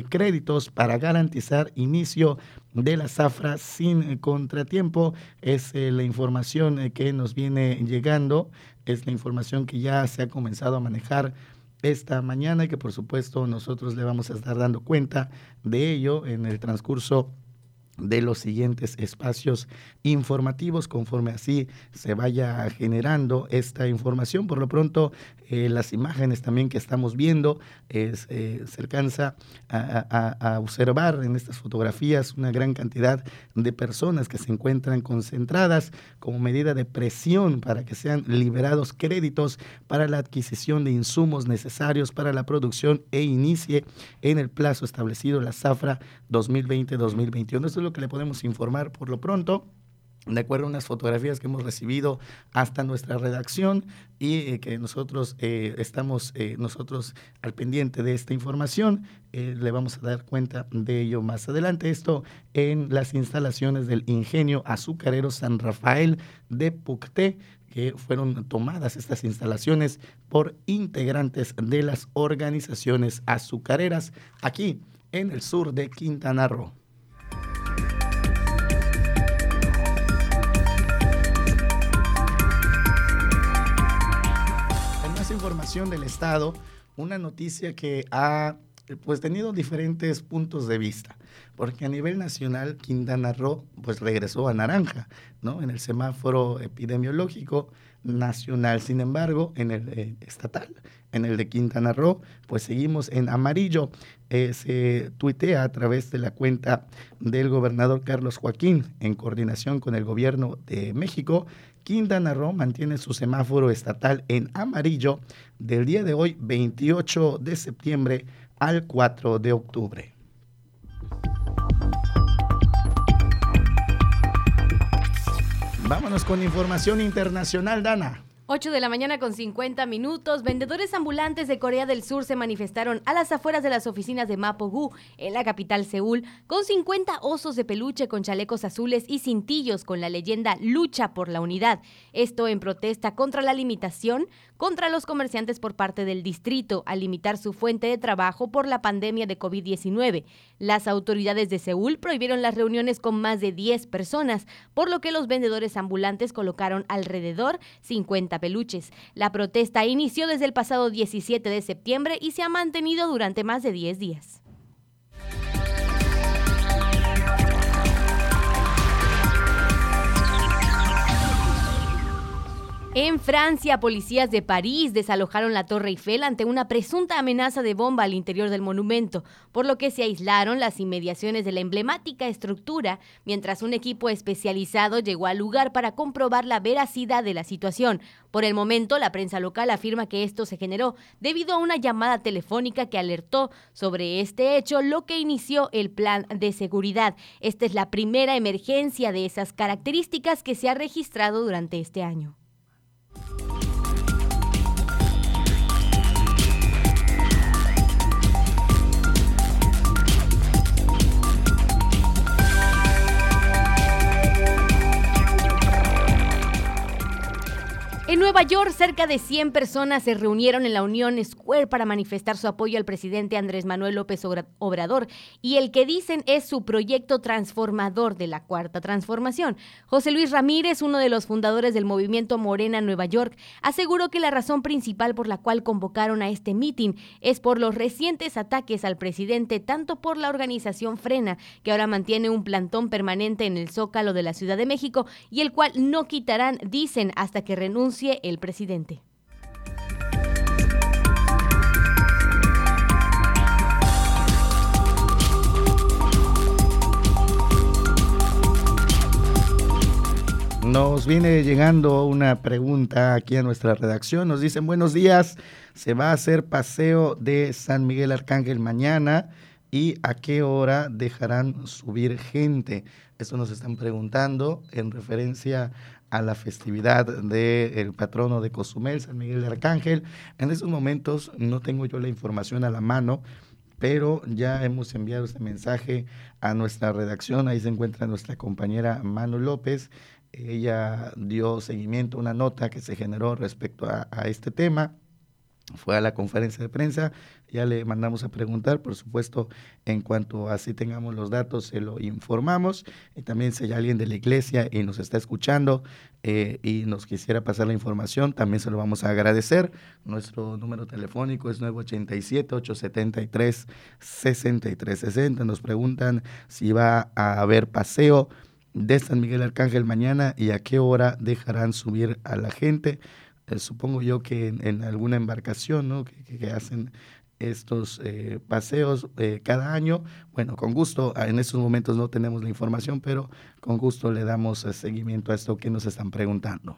créditos para garantizar inicio de la zafra sin contratiempo. Es eh, la información eh, que nos viene llegando. Es la información que ya se ha comenzado a manejar esta mañana y que por supuesto nosotros le vamos a estar dando cuenta de ello en el transcurso de los siguientes espacios informativos conforme así se vaya generando esta información. Por lo pronto, eh, las imágenes también que estamos viendo, eh, se alcanza a, observar en estas fotografías una gran cantidad de personas que se encuentran concentradas como medida de presión para que sean liberados créditos para la adquisición de insumos necesarios para la producción e inicie en el plazo establecido la zafra 2020-2021. Esto es que le podemos informar por lo pronto de acuerdo a unas fotografías que hemos recibido hasta nuestra redacción y eh, que nosotros eh, estamos eh, nosotros al pendiente de esta información. le vamos a dar cuenta de ello más adelante. Esto en las instalaciones del Ingenio Azucarero San Rafael de Pucté, que fueron tomadas estas instalaciones por integrantes de las organizaciones azucareras aquí en el sur de Quintana Roo. Información del Estado, una noticia que ha pues tenido diferentes puntos de vista, porque a nivel nacional Quintana Roo pues regresó a naranja, ¿no? En el semáforo epidemiológico nacional, sin embargo, en el eh, estatal, en el de Quintana Roo, pues seguimos en amarillo. Eh, se tuitea a través de la cuenta del gobernador Carlos Joaquín, en coordinación con el gobierno de México, Quintana Roo mantiene su semáforo estatal en amarillo del día de hoy, 28 de septiembre al 4 de octubre. Vámonos con información internacional, Dana. 8 de la mañana con 50 minutos, vendedores ambulantes de Corea del Sur se manifestaron a las afueras de las oficinas de Mapogu, en la capital Seúl, con 50 osos de peluche con chalecos azules y cintillos con la leyenda Lucha por la Unidad. Esto en protesta contra la limitación contra los comerciantes por parte del distrito al limitar su fuente de trabajo por la pandemia de COVID-19. Las autoridades de Seúl prohibieron las reuniones con más de 10 personas, por lo que los vendedores ambulantes colocaron alrededor 50 peluches. La protesta inició desde el pasado 17 de septiembre y se ha mantenido durante más de 10 días. En Francia, policías de París desalojaron la Torre Eiffel ante una presunta amenaza de bomba al interior del monumento, por lo que se aislaron las inmediaciones de la emblemática estructura, mientras un equipo especializado llegó al lugar para comprobar la veracidad de la situación. Por el momento, la prensa local afirma que esto se generó debido a una llamada telefónica que alertó sobre este hecho, lo que inició el plan de seguridad. Esta es la primera emergencia de esas características que se ha registrado durante este año. En Nueva York, cerca de 100 personas se reunieron en la Unión Square para manifestar su apoyo al presidente Andrés Manuel López Obrador y el que dicen es su proyecto transformador de la Cuarta Transformación. José Luis Ramírez, uno de los fundadores del movimiento Morena Nueva York, aseguró que la razón principal por la cual convocaron a este mitin es por los recientes ataques al presidente, tanto por la organización Frena, que ahora mantiene un plantón permanente en el Zócalo de la Ciudad de México y el cual no quitarán, dicen, hasta que renuncie el presidente. Nos viene llegando una pregunta aquí a nuestra redacción. Nos dicen, buenos días, se va a hacer paseo de San Miguel Arcángel mañana y a qué hora dejarán subir gente. Eso nos están preguntando en referencia a la festividad del patrono de Cozumel, San Miguel de Arcángel. En estos momentos no tengo yo la información a la mano, pero ya hemos enviado este mensaje a nuestra redacción. Ahí se encuentra nuestra compañera Manu López. Ella dio seguimiento a una nota que se generó respecto a este tema fue a la conferencia de prensa, ya le mandamos a preguntar, por supuesto, en cuanto así tengamos los datos, se lo informamos. Y también si hay alguien de la iglesia y nos está escuchando eh, y nos quisiera pasar la información, también se lo vamos a agradecer. Nuestro número telefónico es 987-873-6360. Nos preguntan si va a haber paseo de San Miguel Arcángel mañana y a qué hora dejarán subir a la gente. Eh, supongo yo que en, alguna embarcación ¿no? que, hacen estos eh, paseos eh, cada año. Bueno, con gusto, en estos momentos no tenemos la información, pero con gusto le damos seguimiento a esto que nos están preguntando.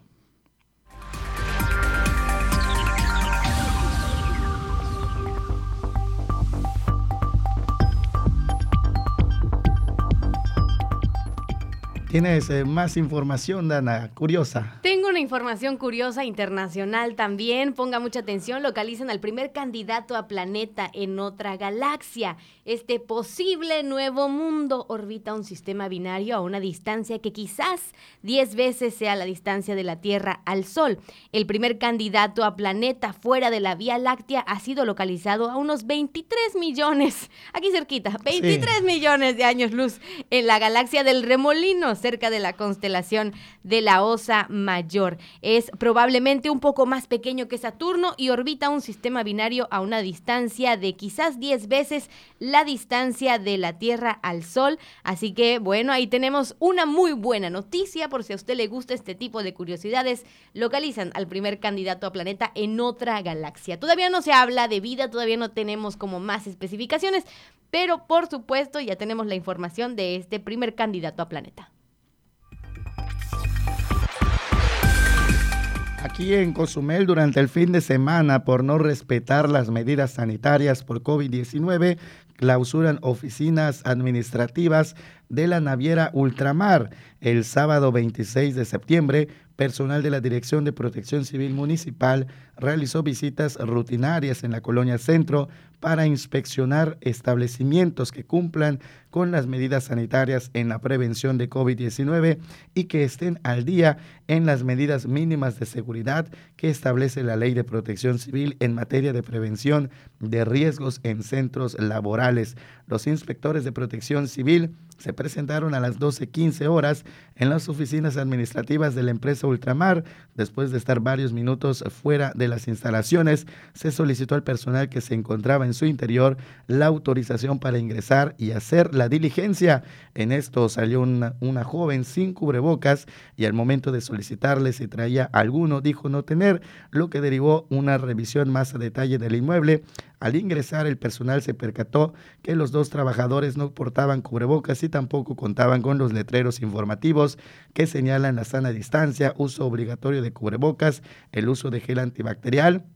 Tienes más información, Dana, curiosa. Tengo una información curiosa internacional también. Ponga mucha atención, localizan al primer candidato a planeta en otra galaxia. Este posible nuevo mundo orbita un sistema binario a una distancia que quizás 10 veces sea la distancia de la Tierra al Sol. El primer candidato a planeta fuera de la Vía Láctea ha sido localizado a unos 23 millones, aquí cerquita, 23 millones de años luz en la galaxia del Remolino cerca de la constelación de la Osa Mayor. Es probablemente un poco más pequeño que Saturno y orbita un sistema binario a una distancia de quizás 10 veces la distancia de la Tierra al Sol. Así que bueno, ahí tenemos una muy buena noticia por si a usted le gusta este tipo de curiosidades. Localizan al primer candidato a planeta en otra galaxia. Todavía no se habla de vida, todavía no tenemos como más especificaciones, pero por supuesto ya tenemos la información de este primer candidato a planeta. Aquí en Cozumel, durante el fin de semana, por no respetar las medidas sanitarias por COVID-19, clausuran oficinas administrativas de la naviera Ultramar. El sábado 26 de septiembre, personal de la Dirección de Protección Civil Municipal realizó visitas rutinarias en la colonia Centro para inspeccionar establecimientos que cumplan con las medidas sanitarias en la prevención de COVID-19 y que estén al día en las medidas mínimas de seguridad que establece la Ley de Protección Civil en materia de prevención de riesgos en centros laborales. Los inspectores de protección civil se presentaron a las 12.15 horas en las oficinas administrativas de la empresa Ultramar. Después de estar varios minutos fuera de las instalaciones, se solicitó al personal que se encontraba en su interior la autorización para ingresar y hacer la diligencia. En esto salió una, una joven sin cubrebocas y al momento de solicitarle si traía alguno dijo no tener, lo que derivó una revisión más a detalle del inmueble. Al ingresar, el personal se percató que los dos trabajadores no portaban cubrebocas y tampoco contaban con los letreros informativos que señalan la sana distancia, uso obligatorio de cubrebocas, el uso de gel antibacterial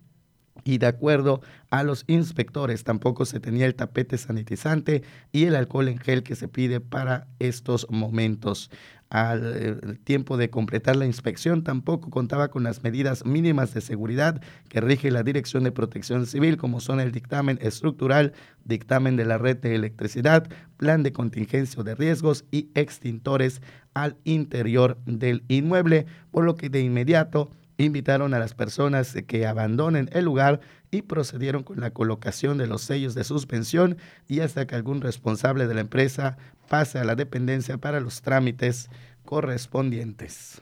y de acuerdo a los inspectores tampoco se tenía el tapete sanitizante y el alcohol en gel que se pide para estos momentos. Al eh, tiempo de completar la inspección tampoco contaba con las medidas mínimas de seguridad que rige la Dirección de Protección Civil, como son el dictamen estructural, dictamen de la red de electricidad, plan de contingencia de riesgos y extintores al interior del inmueble, por lo que de inmediato invitaron a las personas que abandonen el lugar y procedieron con la colocación de los sellos de suspensión y hasta que algún responsable de la empresa pase a la dependencia para los trámites correspondientes.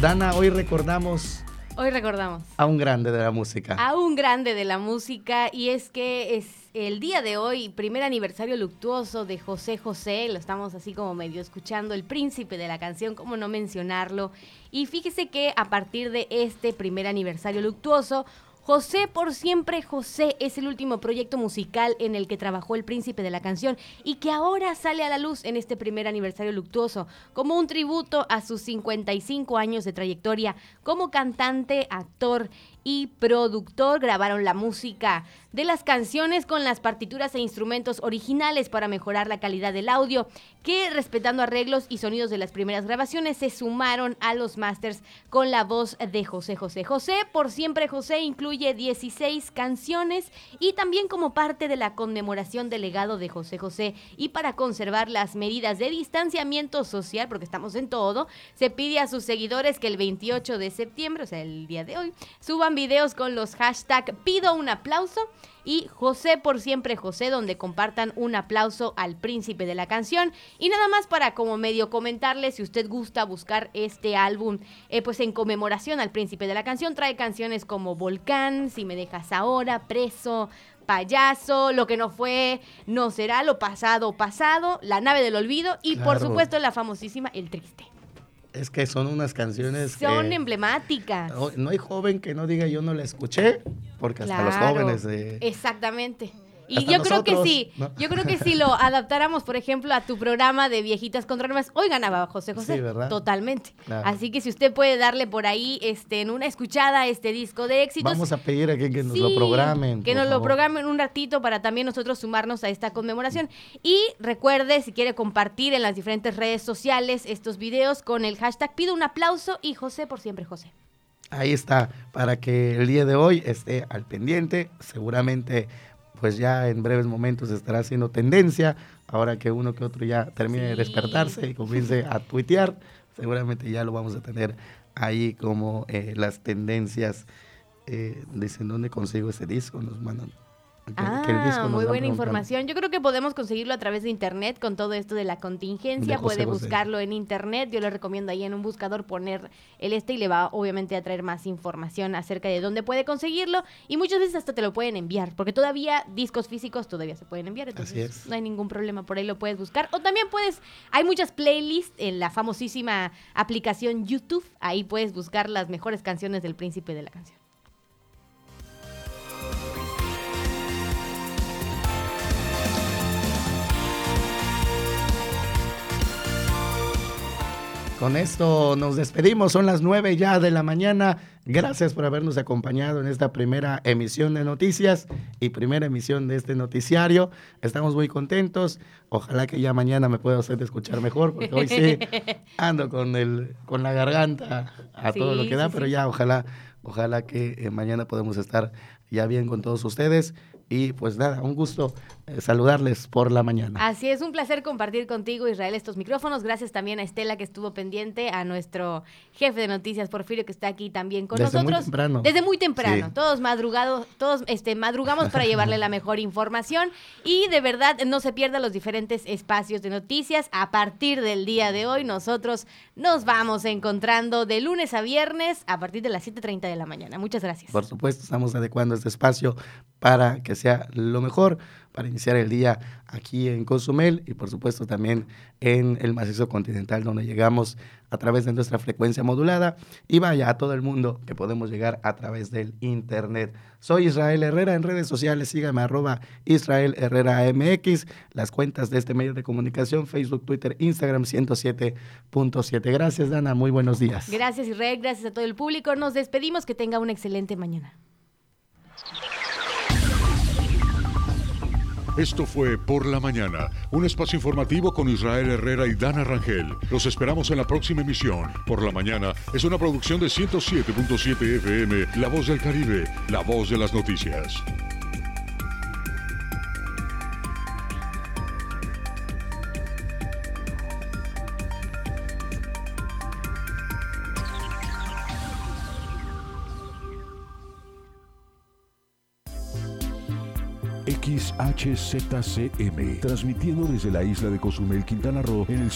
Dana, hoy recordamos Hoy recordamos. A un grande de la música. A un grande de la música y es que es el día de hoy, primer aniversario luctuoso de José José, lo estamos así como medio escuchando, el príncipe de la canción, cómo no mencionarlo. Y fíjese que a partir de este primer aniversario luctuoso, José por siempre José es el último proyecto musical en el que trabajó el príncipe de la canción y que ahora sale a la luz en este primer aniversario luctuoso como un tributo a sus 55 años de trayectoria como cantante, actor y productor. Grabaron la música de las canciones con las partituras e instrumentos originales para mejorar la calidad del audio, que respetando arreglos y sonidos de las primeras grabaciones se sumaron a los masters con la voz de José José. José, por siempre José, incluye 16 canciones y también como parte de la conmemoración del legado de José José y para conservar las medidas de distanciamiento social, porque estamos en todo, se pide a sus seguidores que el 28 de septiembre, o sea, el día de hoy, suban videos con los hashtag pido un aplauso y José por siempre José, donde compartan un aplauso al príncipe de la canción. Y nada más para como medio comentarle, si usted gusta buscar este álbum, eh, pues en conmemoración al príncipe de la canción, trae canciones como Volcán, Si me dejas ahora, Preso, Payaso, Lo que no fue, No será, Lo pasado, pasado, La nave del olvido y por supuesto la famosísima El triste. Es que son unas canciones Son que emblemáticas. no, no hay joven que no diga yo no la escuché, porque hasta los jóvenes. Exactamente. Y Hasta yo creo que sí, ¿no? yo creo que si lo adaptáramos, por ejemplo, a tu programa de viejitas contra armas, hoy ganaba José José. Sí, ¿verdad? Totalmente. Claro. Así que si usted puede darle por ahí este, en una escuchada este disco de éxitos. Vamos a pedir a que, que nos lo programen. Que nos lo programen un ratito para también nosotros sumarnos a esta conmemoración. Y recuerde, si quiere compartir en las diferentes redes sociales estos videos con el hashtag pido un aplauso y José por siempre José. Ahí está, para que el día de hoy esté al pendiente. Seguramente, pues ya en breves momentos estará haciendo tendencia. Ahora que uno que otro ya termine de despertarse y comience a tuitear, seguramente ya lo vamos a tener ahí como eh, las tendencias. Eh, dicen, ¿dónde consigo ese disco? Nos mandan. Que- que el disco Ah, muy buena información. Yo creo que podemos conseguirlo a través de internet con todo esto de la contingencia. De José Puede José. buscarlo en internet. Yo le recomiendo ahí en un buscador poner el este y le va obviamente a traer más información acerca de dónde puede conseguirlo. Y muchas veces hasta te lo pueden enviar, porque todavía discos físicos todavía se pueden enviar. Entonces Así es. no hay ningún problema. Por ahí lo puedes buscar. O también puedes, hay muchas playlists en la famosísima aplicación YouTube. Ahí puedes buscar las mejores canciones del príncipe de la canción. Con esto nos despedimos, son las nueve ya de la mañana. Gracias por habernos acompañado en esta primera emisión de noticias y primera emisión de este noticiario. Estamos muy contentos. Ojalá que ya mañana me pueda usted escuchar mejor, porque hoy sí ando con, el, con la garganta a todo lo que da, sí, pero ya ojalá, ojalá que eh, mañana podamos estar ya bien con todos ustedes. Y pues nada, un gusto eh, saludarles por la mañana. Así es, un placer compartir contigo, Israel, estos micrófonos. Gracias también a Estela que estuvo pendiente, a nuestro jefe de noticias, Porfirio, que está aquí también con Desde muy nosotros. temprano. Desde muy temprano. Sí. Todos madrugados, todos este, madrugamos para llevarle la mejor información. Y de verdad, no se pierda los diferentes espacios de noticias. A partir del día de hoy, nosotros nos vamos encontrando de lunes a viernes a partir de las 7:30 de la mañana. Muchas gracias. Por supuesto, estamos adecuando este espacio para que sea lo mejor para iniciar el día aquí en Cozumel y por supuesto también en el macizo continental donde llegamos a través de nuestra frecuencia modulada y vaya a todo el mundo que podemos llegar a través del internet. Soy Israel Herrera en redes sociales, sígame arroba Israel Herrera MX, las cuentas de este medio de comunicación, Facebook, Twitter, Instagram 107.7. Gracias Dana, muy buenos días. Gracias, Israel. Gracias a todo el público. Nos despedimos. Que tenga una excelente mañana. Esto fue Por la Mañana, un espacio informativo con Israel Herrera y Dana Rangel. Los esperamos en la próxima emisión. Por la Mañana es una producción de 107.7 FM, La Voz del Caribe, la voz de las noticias. XHZCM, transmitiendo desde la isla de Cozumel, Quintana Roo, en el